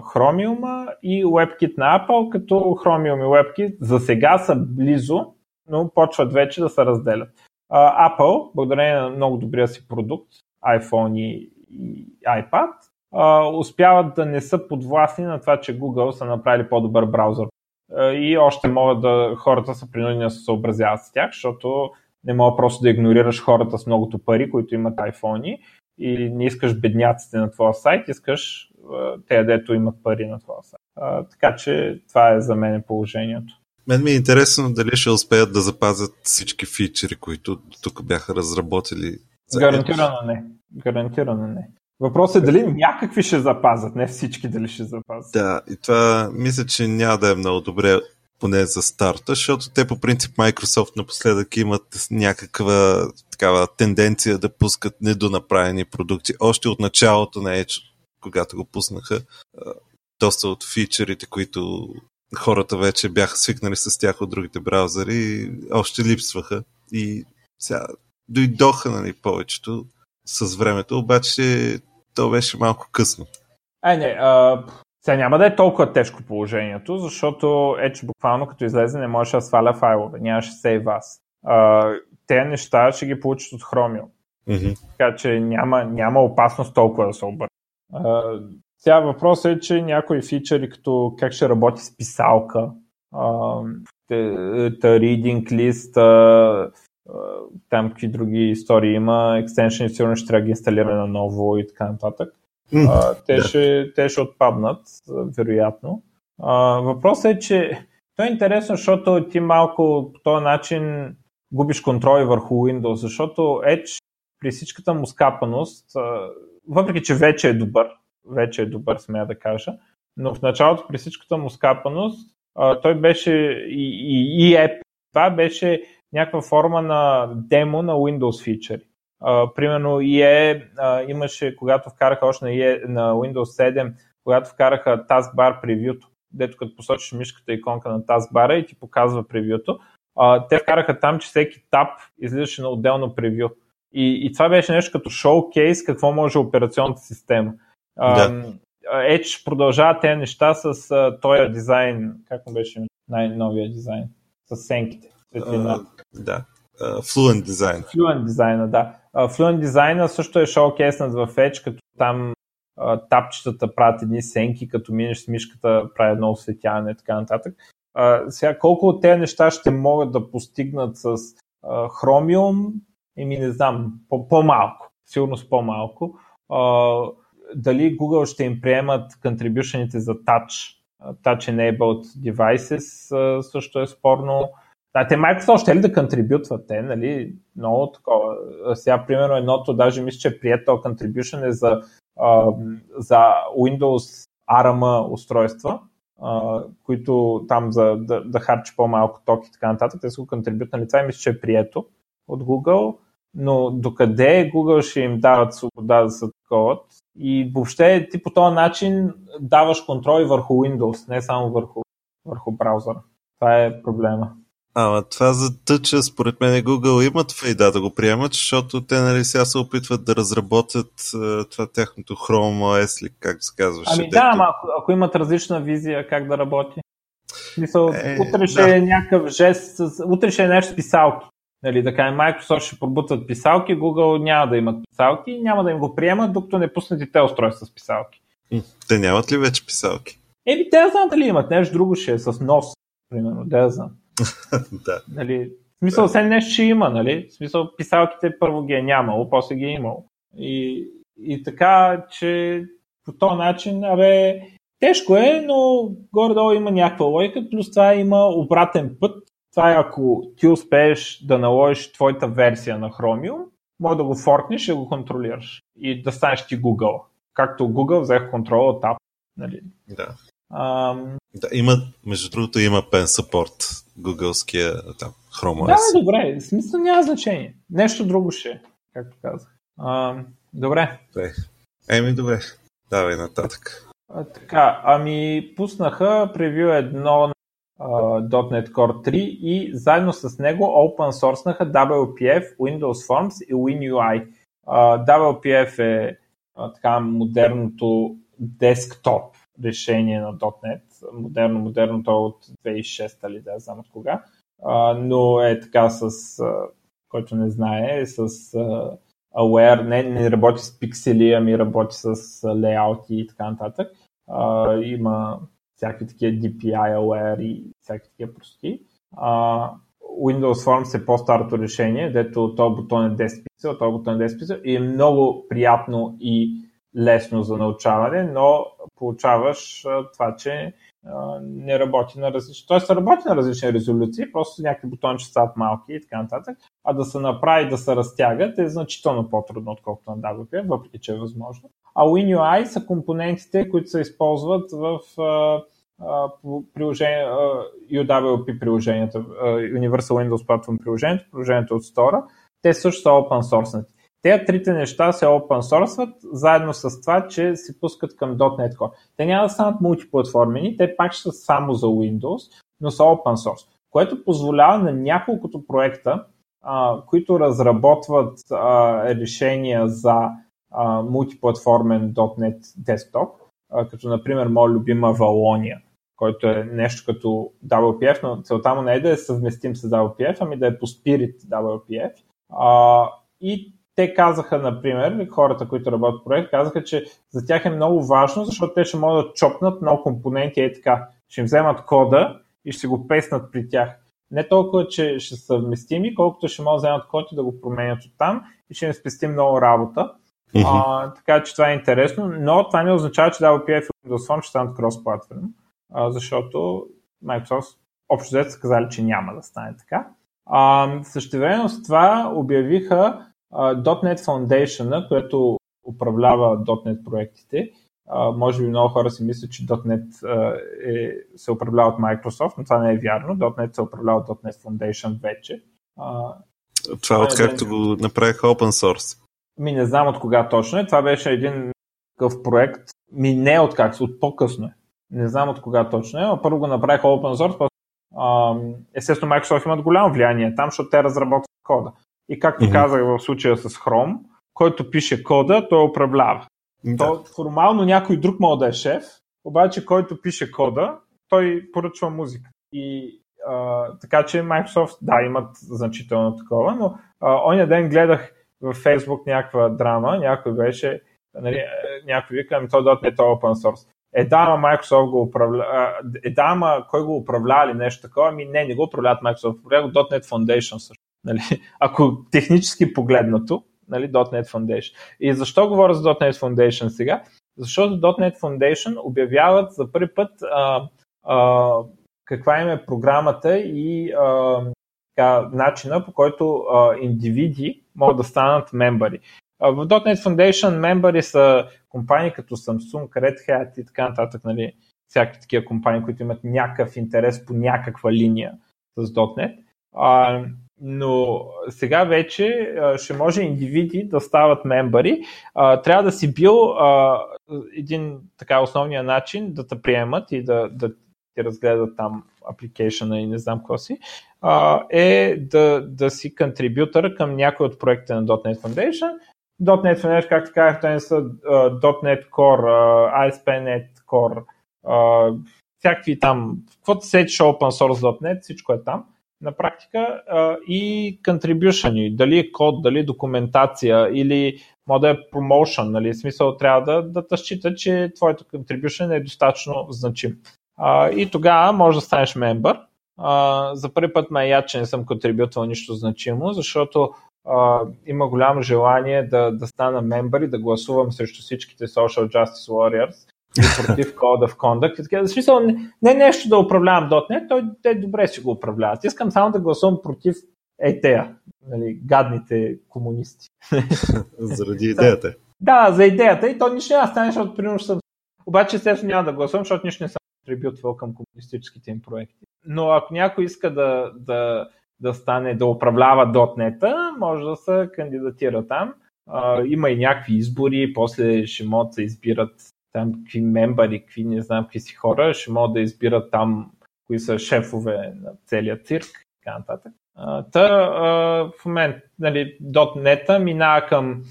Chromium и WebKit на Apple, като Chromium и WebKit за сега са близо, но почват вече да се разделят. Apple, благодарение на много добрия си продукт, iPhone и, iPad, успяват да не са подвластни на това, че Google са направили по-добър браузър. А, и още могат да, хората са принудени да се съобразяват с тях, защото не мога просто да игнорираш хората с многото пари, които имат iPhone и не искаш бедняците на твоя сайт, искаш те, дето имат пари на твоя сайт. А, така че това е за мен положението. Мен ми е интересно дали ще успеят да запазят всички фичери, които тук бяха разработили. Гарантирано не. Гарантирано не. Въпросът е дали някакви ще запазят, не всички дали ще запазят. Да, и това мисля, че няма да е много добре поне за старта, защото те по принцип Microsoft напоследък имат някаква такава тенденция да пускат недонаправени продукти. Още от началото на Edge, когато го пуснаха, доста от фичерите, които хората вече бяха свикнали с тях от другите браузъри, още липсваха и сега дойдоха нали, повечето с времето, обаче то беше малко късно. Е, не, а, сега няма да е толкова тежко положението, защото Edge буквално като излезе не можеше да сваля файлове, нямаше сейв аз. те неща ще ги получат от Chromium. Mm-hmm. Така че няма, няма опасност толкова да се обърне. Сега въпросът е, че някои фичъри, като как ще работи с писалка, та reading list, там какви други истории има, екстеншени сигурно ще трябва да ги инсталира на ново и така нататък. А, те, да. ще, те ще отпаднат, вероятно. А, въпросът е, че то е интересно, защото ти малко по този начин губиш контроли върху Windows, защото Edge при всичката му скапаност, въпреки че вече е добър, вече е добър, смея да кажа, но в началото при всичката му скапаност, той беше и, и, и App, това беше някаква форма на демо на Windows фичери. Uh, примерно uh, имаше, когато вкараха още на, EE, на Windows 7, когато вкараха taskbar превюто, дето като посочиш мишката иконка на taskbar и ти показва превюто, uh, те вкараха там, че всеки тап излизаше на отделно превю. И, и това беше нещо като шоукейс, какво може операционната система. Да. Edge продължава тези неща с този дизайн, как му беше най-новия дизайн, с сенките. Uh, да. Fluent Design. Fluent Design, да. Fluent Design също е шоукейснат в Edge, като там тапчетата правят едни сенки, като минеш с мишката, прави едно осветяване и така нататък. Сега, колко от тези неща ще могат да постигнат с Chromium, еми не знам, по-малко. Сигурно с по-малко. Дали Google ще им приемат контрибюшените за Touch, Touch Enabled Devices също е спорно. Да, те Microsoft ще ли да контрибютват те, нали? Много такова. Сега, примерно, едното, даже мисля, че е прието contribution е за, а, за Windows ARM устройства, а, които там за да, да харчи по-малко ток и така нататък, те са го контрибютнали. Това и мисля, че е прието от Google, но докъде Google ще им дават свобода да се и въобще ти по този начин даваш контрол върху Windows, не само върху, върху браузъра. Това е проблема. Ама това за тъча, според мен Google имат фейда да го приемат, защото те нали сега се опитват да разработят това тяхното Chrome OS, ли, как се казваше. Ами да, ама ако, ако имат различна визия как да работи. Мисъл, е, утре ще да. е някакъв жест, утре ще е нещо с писалки. Нали, да кажем, Microsoft ще пробутват писалки, Google няма да имат писалки, няма да им го приемат, докато не пуснат и те устройства с писалки. Те нямат ли вече писалки? Еми, те знам дали имат нещо друго ще е с нос, примерно, да знам. да. Нали, в смисъл, все нещо ще има, нали? В смисъл, писалките първо ги е нямало, после ги е имало. И, и така, че по този начин, абе, тежко е, но горе-долу има някаква логика, плюс това има обратен път. Това е ако ти успееш да наложиш твоята версия на Chromium, може да го форкнеш и го контролираш. И да станеш ти Google. Както Google взех контрола от Apple. Нали? Да. Ам... Да, има, между другото има Pen Support, гугълския там, Chrome OS. Да, добре, в смисъл няма значение. Нещо друго ще, е, както казах. Ам, добре. Добре. Еми, добре. Давай нататък. А, така, ами пуснаха превю едно на uh, .NET Core 3 и заедно с него open source WPF, Windows Forms и WinUI. Uh, WPF е uh, така модерното десктоп решение на .NET. Модерно, модерно то от 2006 или да знам от кога. А, но е така с а, който не знае, е с uh, Aware, не, не работи с пиксели, ами работи с лейаути и така нататък. Има всякакви такива DPI Aware и всякакви такива прости. Uh, Windows Forms е по-старото решение, дето този бутон е 10 пиксел, този бутон е 10 пиксел и е много приятно и лесно за научаване, но получаваш това, че не работи на различни. Тоест работи на различни резолюции, просто някакви бутонче стават малки и така нататък. А да се направи да се разтягат е значително по-трудно, отколкото на WP, въпреки че е възможно. А WinUI са компонентите, които се използват в приложение, UWP приложението, Universal Windows Platform приложението, приложението от Store. Те също са open source. Те трите неща се open source заедно с това, че се пускат към .NET Core. Те няма да станат мултиплатформени, те пак ще са само за Windows, но са open source, което позволява на няколкото проекта, а, които разработват а, решения за мултиплатформен .NET Desktop, а, като например моя любима Валония, който е нещо като WPF, но целта му не е да е съвместим с WPF, ами да е по Spirit WPF. А, и те казаха, например, хората, които работят в проект, казаха, че за тях е много важно, защото те ще могат да чопнат много компоненти и така. Ще им вземат кода и ще го песнат при тях. Не толкова, че ще са съвместими, колкото ще могат да вземат код и да го променят от там и ще им спести много работа. Mm-hmm. А, така че това е интересно, но това не означава, че WPF и Windows Phone ще станат крос-платформ, защото Microsoft общо взето са казали, че няма да стане така. А, същевременно с това обявиха .NET Foundation, което управлява .NET проектите, може би много хора си мислят, че .NET е, се управлява от Microsoft, но това не е вярно. .NET се управлява от .NET Foundation вече. Uh, това е откакто го направиха open source. Ми не знам от кога точно е. Това беше един такъв проект. Ми не от как, от по-късно е. Не знам от кога точно е, но първо го направиха open source, естествено Microsoft имат голямо влияние там, защото те разработват кода. И както mm-hmm. казах в случая с Chrome, който пише кода, той управлява. Да. То, формално някой друг може да е шеф, обаче който пише кода, той поръчва музика. И а, така че Microsoft, да, имат значително такова, но а, оня ден гледах в Facebook някаква драма, някой беше, нали, е, някой вика, ами то .NET е open source. Е, да, ама Microsoft го управлява. Е, да, ама кой го управлява или нещо такова? Ами не, не го управляват Microsoft, управлява .NET Foundation също. Нали? Ако технически погледнато, нали, .NET Foundation. И защо говоря за .NET Foundation сега? Защото .NET Foundation обявяват за първи път а, а, каква им е програмата и а, така, начина по който а, индивиди могат да станат мембари. В .NET Foundation мембари са компании като Samsung, Red Hat и така нататък, нали, всякакви такива компании, които имат някакъв интерес по някаква линия с .NET. А, но сега вече ще може индивиди да стават мембари. Трябва да си бил един така основния начин да те приемат и да, да ти разгледат там апликейшена и не знам какво си, е да, да си контрибютър към някой от проекта на .NET Foundation. .NET Foundation, както казах, те са uh, .NET Core, ASP.NET Core, всякакви там, каквото се open source .NET, всичко е там на практика и contribution, дали е код, дали е документация или може да е promotion, нали, в смисъл трябва да, да те счита, че твоето contribution е достатъчно значим. И тогава може да станеш мембър. За първи път ме я, че не съм контрибютвал нищо значимо, защото има голямо желание да, да стана мембър и да гласувам срещу всичките social justice warriors против Code of Conduct. И така, в смисъл, не, не нещо да управлявам .NET, той те добре си го управляват. Искам само да гласувам против етея, нали, гадните комунисти. Заради идеята. Да, за идеята и то нищо няма стане, защото примерно съм... Обаче естествено няма да гласувам, защото нищо не съм контрибютвал към комунистическите им проекти. Но ако някой иска да, да, да стане, да управлява .NET, може да се кандидатира там. Uh, има и някакви избори, после ще могат да избират там какви мембари, какви не знам какви си хора, ще могат да избират там кои са шефове на целия цирк и така нататък. та, в момент, нали, .NET минава към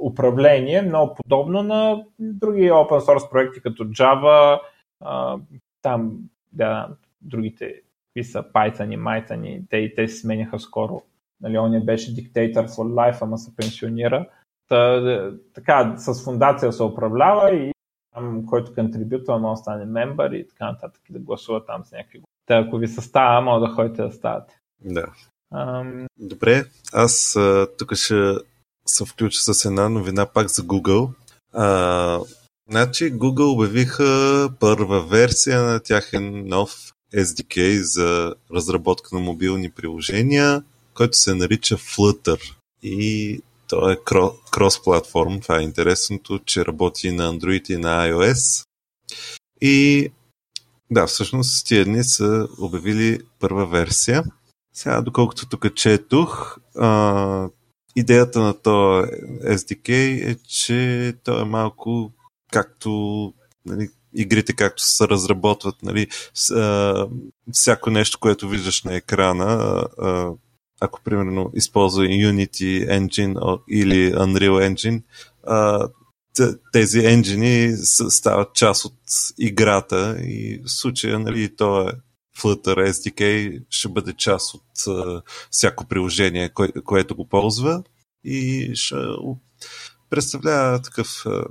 управление, много подобно на други open source проекти като Java, там, да, другите, какви са Python и Mython, и те, и те се сменяха скоро нали, он беше диктатор for life, ама се пенсионира. Та, така, с фундация се управлява и там, който контрибютор може да стане мембър и така нататък, и да гласува там с някакви. Та, ако ви състава, може да ходите да ставате. Да. Ам... Добре, аз тук ще се включа с една новина пак за Google. А, значи Google обявиха първа версия на тяхен нов SDK за разработка на мобилни приложения, който се нарича Flutter. И то е крос-платформ. Това е интересното, че работи на Android и на iOS. И да, всъщност тия дни са обявили първа версия. Сега, доколкото тук четох, а, идеята на този SDK е, че то е малко както нали, игрите както се разработват, нали, с, а, всяко нещо, което виждаш на екрана, а, ако примерно използва Unity Engine или Unreal Engine, тези енджини стават част от играта и в случая нали, то е Flutter SDK ще бъде част от всяко приложение, кое, което го ползва и ще представлява такъв а,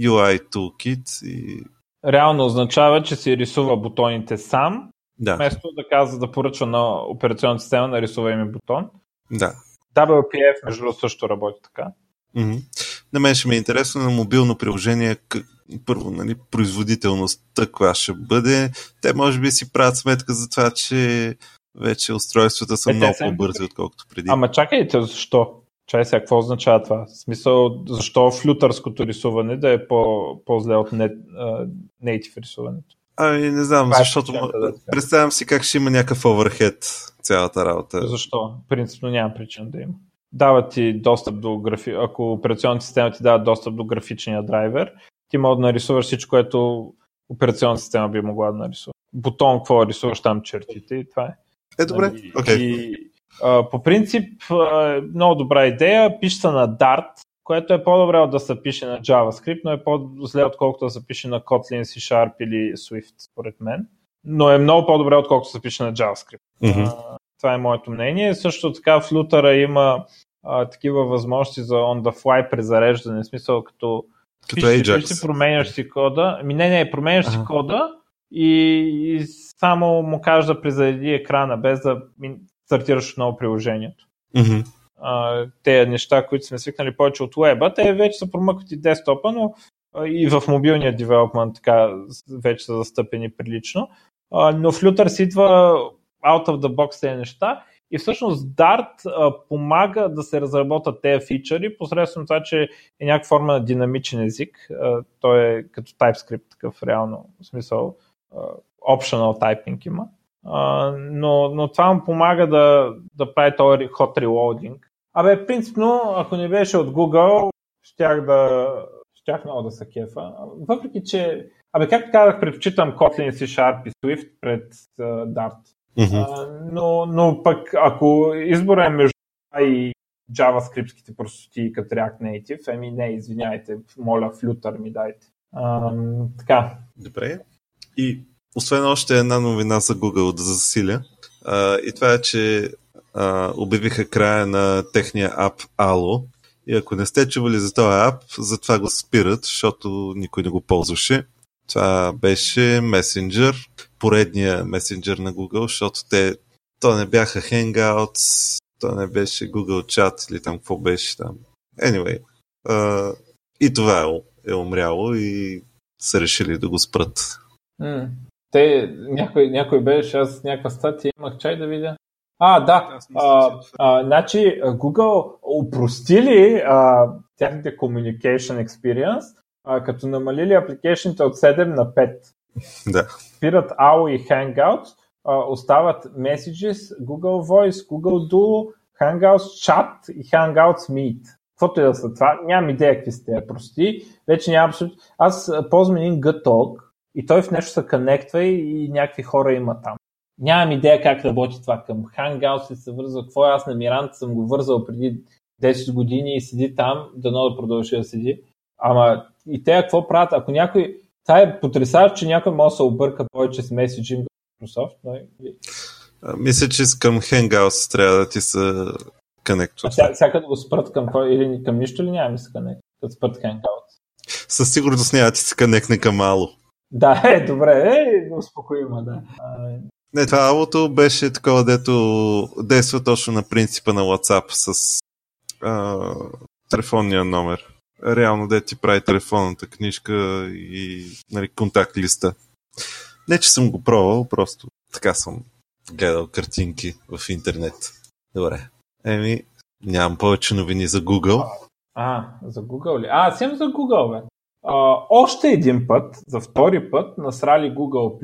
UI toolkit и реално означава, че си рисува бутоните сам, да. вместо да казва да поръчва на операционната система да рисува ми бутон. Да. WPF, между другото, също работи така. Mm-hmm. На мен ще ми е интересно на мобилно приложение, първо, нали, производителността каква ще бъде. Те може би си правят сметка за това, че вече устройствата са е, много по-бързи, отколкото преди. Ама чакайте, защо? Чай сега, какво означава това? В смисъл, защо флютърското рисуване да е по, по-зле от нейтив рисуването? Ами не знам, това е защото е да представям си как ще има някакъв оверхед цялата работа. Защо? Принципно няма причина да има. Дава ти достъп до графи... Ако операционната система ти дава достъп до графичния драйвер, ти може да нарисуваш всичко, което операционната система би могла да нарисува. Бутон, какво рисуваш там чертите и това е. Е, добре. И, okay. и по принцип, много добра идея. Пише се на Dart, което е по-добре да се пише на JavaScript, но е по-зле отколкото да се пише на Kotlin, C Sharp или Swift, според мен. Но е много по-добре отколкото се пише на JavaScript. Mm-hmm. това е моето мнение. Също така в Lutera има а, такива възможности за on the fly презареждане, в смисъл като като пишеш, Ajax. Пишеш, променяш си кода. Ами не, не, променяш си кода и, и само му кажеш да презареди екрана, без да стартираш отново приложението. Mm-hmm. Те неща, които сме свикнали повече от уеба, те вече са промъкват и десктопа, но и в мобилния девелопмент така вече са застъпени прилично. Но в Luther си идва out of the box тези неща и всъщност Dart помага да се разработят тези фичъри посредством това, че е някаква форма на динамичен език. Той е като TypeScript такъв реално, смисъл optional typing има но, но това му помага да, да прави този hot reloading. Абе, принципно, ако не беше от Google, щях да щях много да се кефа. Въпреки, че Абе, както казах, предпочитам Kotlin, C Sharp и Swift пред uh, Dart. Mm-hmm. Uh, но, но пък, ако избора е между и JavaScript-ските простоти като React Native, еми не, извиняйте, моля, флютър ми дайте. Uh, така. Добре. И освен още една новина за Google да засиля. А, и това е, че а, обявиха края на техния ап Ало. И ако не сте чували за този ап, затова го спират, защото никой не го ползваше. Това беше месенджер, поредния месенджер на Google, защото те, то не бяха Hangouts, то не беше Google Chat или там какво беше там. Anyway, а, и това е, е умряло и са решили да го спрат. Те, някой, някой беше, аз някаква статия имах чай да видя. А, да. А, а, значи Google упростили а, тяхните communication experience, а, като намалили апликейшните от 7 на 5. Да. Спират AO и Hangouts, а, остават Messages, Google Voice, Google Duo, Hangouts Chat и Hangouts Meet. Каквото и да са това, нямам идея какви сте прости. Вече няма абсолютно. Аз ползвам един Gtalk, и той в нещо се конектва и, и някакви хора има там. Нямам идея как работи това към Hangouts ли се вързва, какво е, аз на Мирант съм го вързал преди 10 години и седи там, дано да продължи да седи. Ама и те какво правят? Ако някой... Това е потрясаващо, че някой може да се обърка повече с меседжинг до Microsoft, но... Мисля, че към Hangouts трябва да ти се. Ся, сяка да го спрат към кой или към нищо ли няма ми се Connect, като спрат Hangout. Със сигурност няма ти се конектне към Ало. Да, е, добре, е, успокоима, да. А, Не, това алото беше такова, дето действа точно на принципа на WhatsApp с а, телефонния номер. Реално де ти прави телефонната книжка и нали, контакт листа. Не, че съм го пробвал, просто така съм гледал картинки в интернет. Добре. Еми, нямам повече новини за Google. А, за Google ли? А, съм за Google, бе. А, още един път, за втори път, насрали Google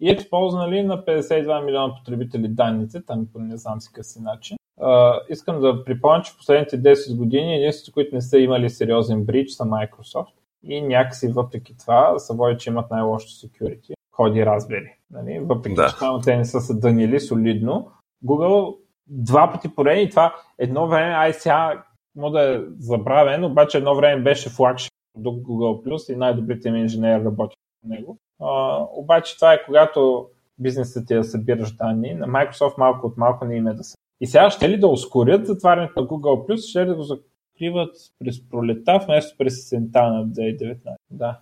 и използвали на 52 милиона потребители данните, там по не знам си къси начин. А, искам да припомня, че в последните 10 години единствените, които не са имали сериозен брич са Microsoft и някакси въпреки това са води, че имат най-лошо security. Ходи разбери. Нали? Въпреки, Да. че там те не са се дънили солидно. Google два пъти поредни и това едно време, ай сега може да е забравен, обаче едно време беше флагшип продукт Google Plus и най-добрите им инженери работят по него. Обаче това е когато бизнесът ти да събираш данни, на Microsoft малко от малко не им е да се. И сега ще ли да ускорят затварянето на Google ще ли да го закриват през пролета, вместо през есента на 2019. Да.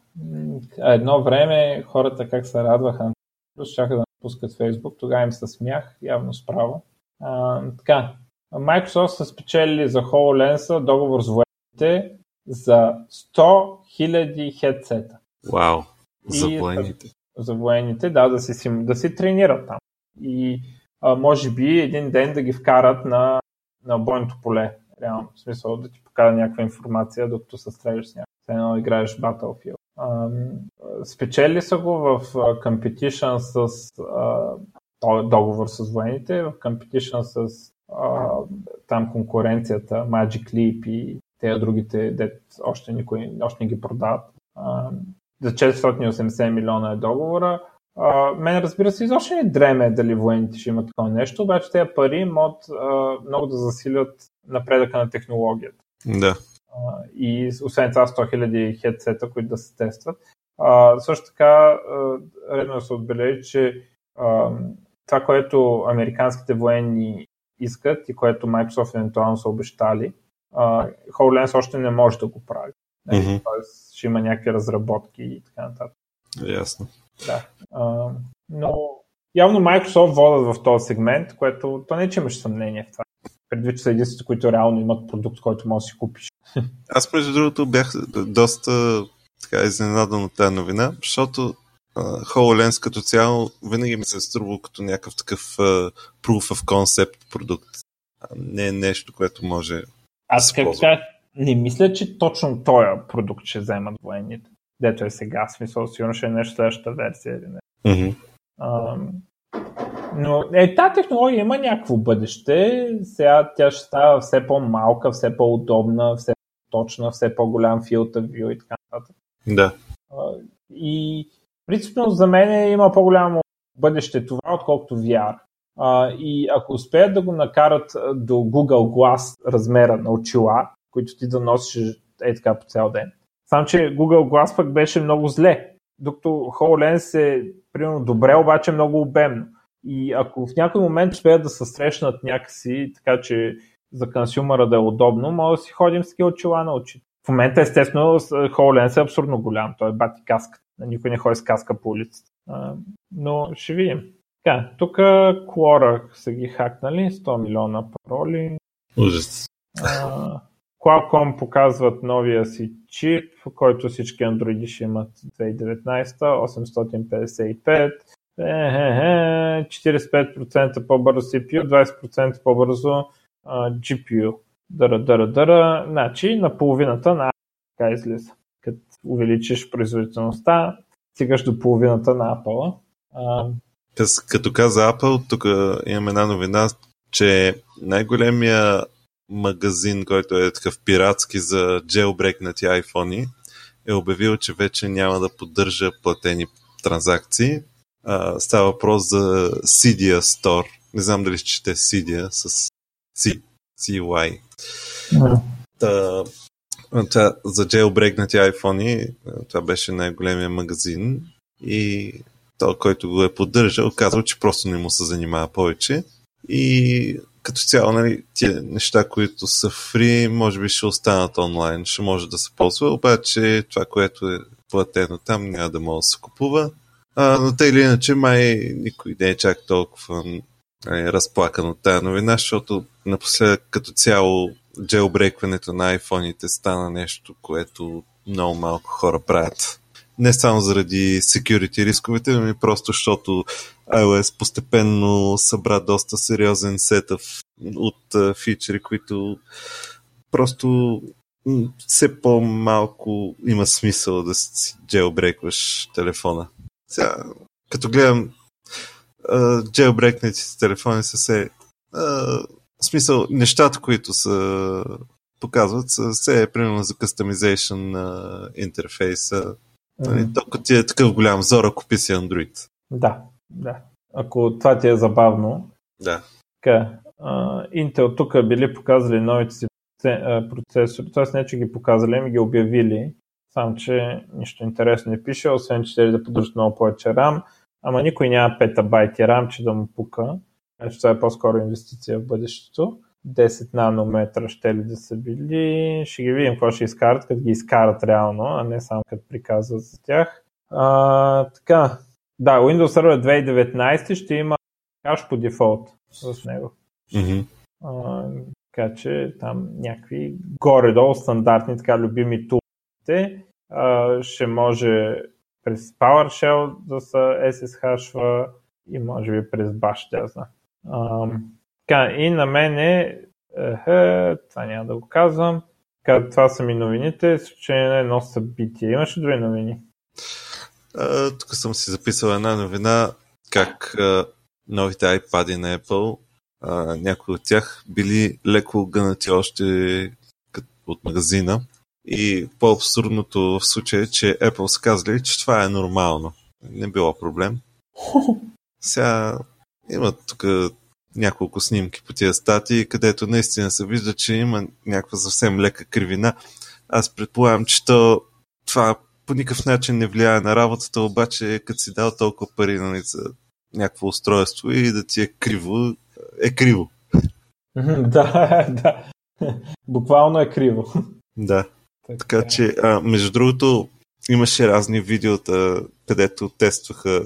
А Едно време хората как се радваха на Plus, чака да пускат Facebook, тогава им се смях, явно справа. А, така, Microsoft са спечелили за HoloLens договор с военните за 100 000 хедсета. Вау. За И- военните. За военните, да, да си, да си тренират там. И а, може би един ден да ги вкарат на, на бойното поле. Реално, в смисъл да ти покажа някаква информация, докато се стреляш с някакво. Все едно играеш Battlefield. Ам, спечели са го в а, competition с а, договор с военните, в competition с а, там конкуренцията, Magic Leap и тези другите, дет още никой още не ги продават. А, за 480 милиона е договора. А, мен разбира се, изобщо не дреме дали военните ще имат такова нещо, обаче тези пари могат а, много да засилят напредъка на технологията. Да. А, и освен това 100 000 хедсета, които да се тестват. А, също така, а, редно да се отбележи, че а, това, което американските военни искат и което Microsoft евентуално са обещали, HoloLens още не може да го прави. Нали, Мгм. Тоест ще има някакви разработки и така нататък. Ясно. Да. А, но явно Microsoft водят в този сегмент, което то не, че имаш съмнение в това. Предвид, че са единствените, които реално имат продукт, който можеш да си купиш. Аз, между другото, бях доста така изненадан от тази новина, защото uh, HoloLens като цяло винаги ми се е струвало като някакъв такъв uh, proof of concept продукт. А не е нещо, което може... Аз как Използвам. Не мисля, че точно този продукт ще вземат военните. Дето е сега, смисъл, сигурно ще е нещо следващата версия или не. Mm-hmm. Ам, но е, тази технология има някакво бъдеще. Сега тя ще става все по-малка, все по-удобна, все точна, все по-голям филтър вю и така нататък. Да. А, И принципно за мен има по-голямо бъдеще това, отколкото VR. А, и ако успеят да го накарат а, до Google Glass размера на очила, които ти да носиш е така по цял ден. Сам, че Google Glass пък беше много зле, докато HoloLens е примерно добре, обаче много обемно. И ако в някой момент успеят да се срещнат някакси, така че за консюмера да е удобно, може да си ходим с такива очила на очите. В момента, естествено, с- HoloLens е абсурдно голям. Той е бати каска. Никой не ходи с каска по улицата. Но ще видим. Така, тук Quora са ги хакнали, 100 милиона пароли. Ужас. А, Qualcomm показват новия си чип, който всички андроиди ще имат 2019, 855, Ехе-хе, 45% по-бързо CPU, 20% по-бързо а, GPU. Дъра, дъра, дъра. Значи на половината на така излиза. Като увеличиш производителността, стигаш до половината на Apple. А, Като каза Apple, тук имам една новина, че най-големия магазин, който е такъв пиратски за джелбрекнати iPhone, е обявил, че вече няма да поддържа платени транзакции. А, става въпрос за Cydia Store. Не знам дали ще чете Cydia с C, CY. Та, това, за джелбрекнати iPhone, това беше най-големия магазин и той, който го е поддържал, казал, че просто не му се занимава повече. И като цяло, нали, тия неща, които са фри, може би ще останат онлайн, ще може да се ползва, обаче това, което е платено там, няма да може да се купува. А, но те или иначе, май никой не е чак толкова нали, разплакан от тази новина, защото напоследък като цяло джелбрейкването на iPhone-ите стана нещо, което много малко хора правят. Не само заради security рисковете, но и просто защото iOS постепенно събра доста сериозен сетъв от фичери, които просто все по-малко има смисъл да си джелбрейкваш телефона. Сега, като гледам джелбрейкнатите телефони са се в смисъл, нещата, които са показват, са все примерно за customization на интерфейса. Нали, Толкова ти е такъв голям зор, ако пи си Android. Да, да. Ако това ти е забавно. Да. Така, uh, Intel тук били показали новите си процесори, т.е. не, че ги показали, ами ги обявили, само че нищо интересно не пише, освен че те да поддържат много повече RAM, ама никой няма петабайти RAM, че да му пука. Значи това е по-скоро инвестиция в бъдещето. 10 нанометра ще ли да са били. Ще ги видим какво ще изкарат, като ги изкарат реално, а не само като приказват за тях. А, така, да, Windows Server 2019 ще има каш по дефолт с него. Mm-hmm. А, така че там някакви горе-долу стандартни, така любими тулите ще може през PowerShell да се SSH и може би през Bash, да знам. Така, и на мене, е, това няма да го казвам, така, това са ми новините, с изключение на едно събитие. Имаш ли други новини? А, тук съм си записал една новина, как а, новите iPad на Apple а, някои от тях били леко гънати още от магазина. И по-абсурдното в случая е, че Apple са казали, че това е нормално. Не било проблем. Сега има тук няколко снимки по тия статии, където наистина се вижда, че има някаква съвсем лека кривина. Аз предполагам, че то, това по никакъв начин не влияе на работата, обаче като си дал толкова пари нали, за някакво устройство и да ти е криво, е криво. да, да. Буквално е криво. Да. Така, така че, а, между другото, имаше разни видеота, където тестваха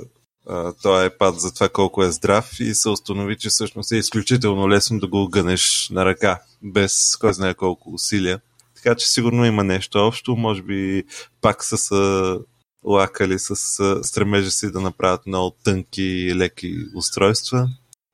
този iPad за това колко е здрав и се установи, че всъщност е изключително лесно да го гънеш на ръка, без кой знае колко усилия. Така че сигурно има нещо общо, може би пак са са лакали с стремежа си да направят много тънки и леки устройства.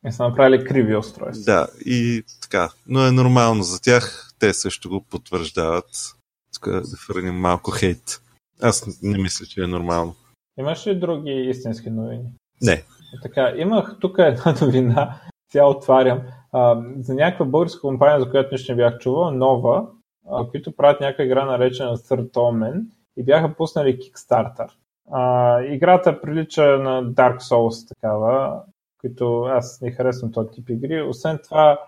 И са направили криви устройства. Да, и така. Но е нормално за тях. Те също го потвърждават. Тук да хвърлим малко хейт. Аз не мисля, че е нормално. Имаш ли други истински новини? Не. Така, имах тук една новина, тя отварям, а, за някаква българска компания, за която нищо не бях чувал, нова, а, които правят някаква игра наречена Third Omen и бяха пуснали Kickstarter. А, играта прилича на Dark Souls такава, които аз не харесвам този тип игри. Освен това,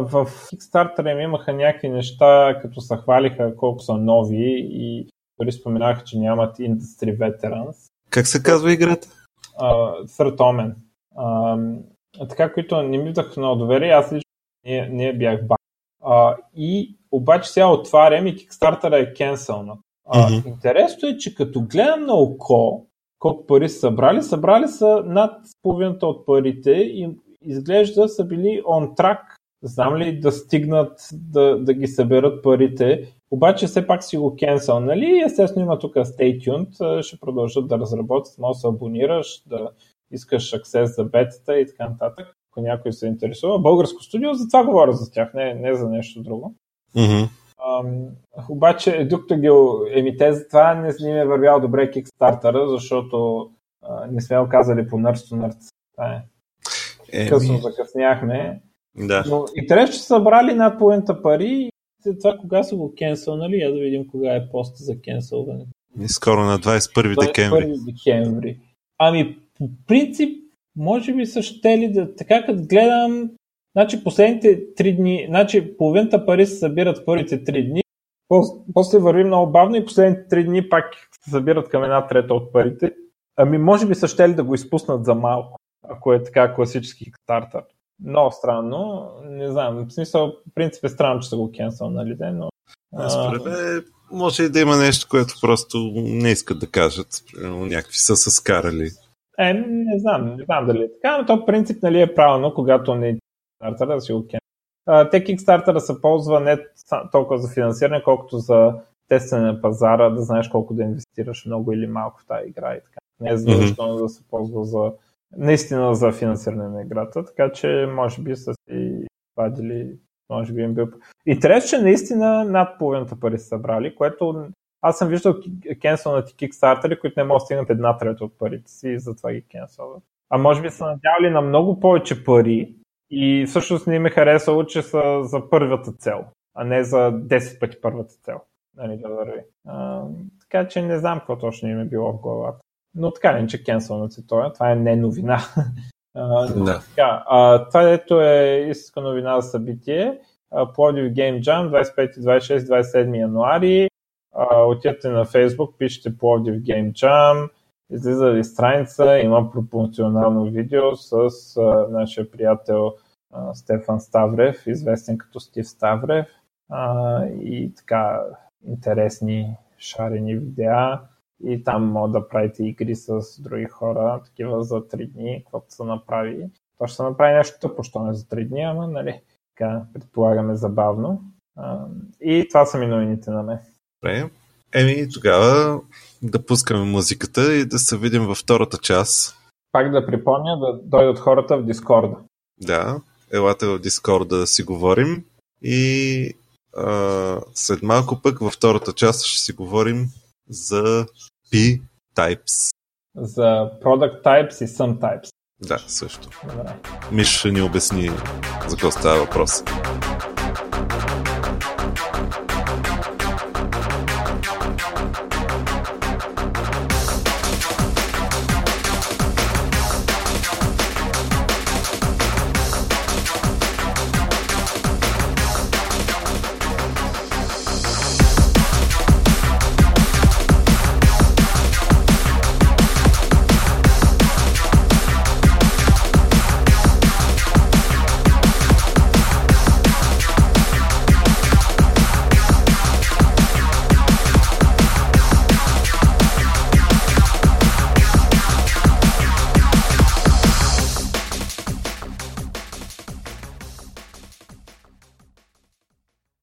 в Kickstarter им имаха някакви неща, като се хвалиха колко са нови и дори споменаха, че нямат Industry Veterans. Как се казва играта? Uh, Third Omen. Uh, така, които не ми вдах много доверие, аз лично не, не бях ба. Uh, и обаче сега отварям и Kickstarter е кенселнат. Uh, mm-hmm. Интересно е, че като гледам на око колко пари са събрали, събрали са над половината от парите и изглежда са били on track знам ли да стигнат да, да ги съберат парите, обаче все пак си го кенсъл, нали? Естествено има тук stay tuned, ще продължат да разработят, може да се абонираш, да искаш аксес за бетата и така нататък, ако някой се интересува. Българско студио, за това говоря за тях, не, не за нещо друго. Mm-hmm. Ам, обаче, докато ги емите за това, не ним е вървял добре Kickstarter, защото а, не сме оказали по нърц. Това е. Еми... Късно закъсняхме. Да. Но интересно, че са събрали над половината пари това кога са го кенселнали, я да видим кога е пост за кенселване. И скоро на 21 декември. 21 декември. Ами, по принцип, може би са щели да... Така като гледам, значи последните 3 дни, значи половината пари се събират първите 3 дни, после върви много бавно и последните 3 дни пак се събират към една трета от парите. Ами може би са щели да го изпуснат за малко, ако е така класически стартър. Много странно. Не знам, в смисъл, в принцип е странно, че са го кенсъл, нали, но... Според мен, може и да има нещо, което просто не искат да кажат. Някакви са се скарали. Е, не знам, не знам дали е така, но то принцип нали, е правилно, когато не Kickstarter да си го кенсъл. Те Kickstarter се ползва не толкова за финансиране, колкото за тестване на пазара, да знаеш колко да инвестираш много или малко в тази игра и така. Не е задължително mm-hmm. да се ползва за наистина за финансиране на играта, така че може би са си вадили, може би им бил... И трябва, че наистина над половината пари са събрали, което аз съм виждал кенселнати кикстартери, които не могат да стигнат една трета от парите си и затова ги кенселват. А може би са надявали на много повече пари и всъщност не им е харесало, че са за първата цел, а не за 10 пъти първата цел. Нали, да върви. А, така че не знам какво точно им е било в главата. Но така не, че кенселнати това, това е не новина. да. Така, а, това ето е истинска новина за събитие. Плодив Game Jam 25, 26, 27 януари. отидете на Facebook, пишете Плодив Game Jam, излиза ви страница, има пропорционално видео с а, нашия приятел а, Стефан Ставрев, известен като Стив Ставрев а, и така интересни шарени видеа и там може да правите игри с други хора, такива за 3 дни, каквото се направи. То ще се направи нещо тъпо, що не за 3 дни, ама нали, така предполагаме забавно. и това са ми новините на мен. Добре. Еми, тогава да пускаме музиката и да се видим във втората част. Пак да припомня да дойдат хората в Дискорда. Да, елате в Дискорда да си говорим и а, след малко пък във втората част ще си говорим за P-types. За product types и some types. Да, също. Да. Миш ще ни обясни за какво става въпрос.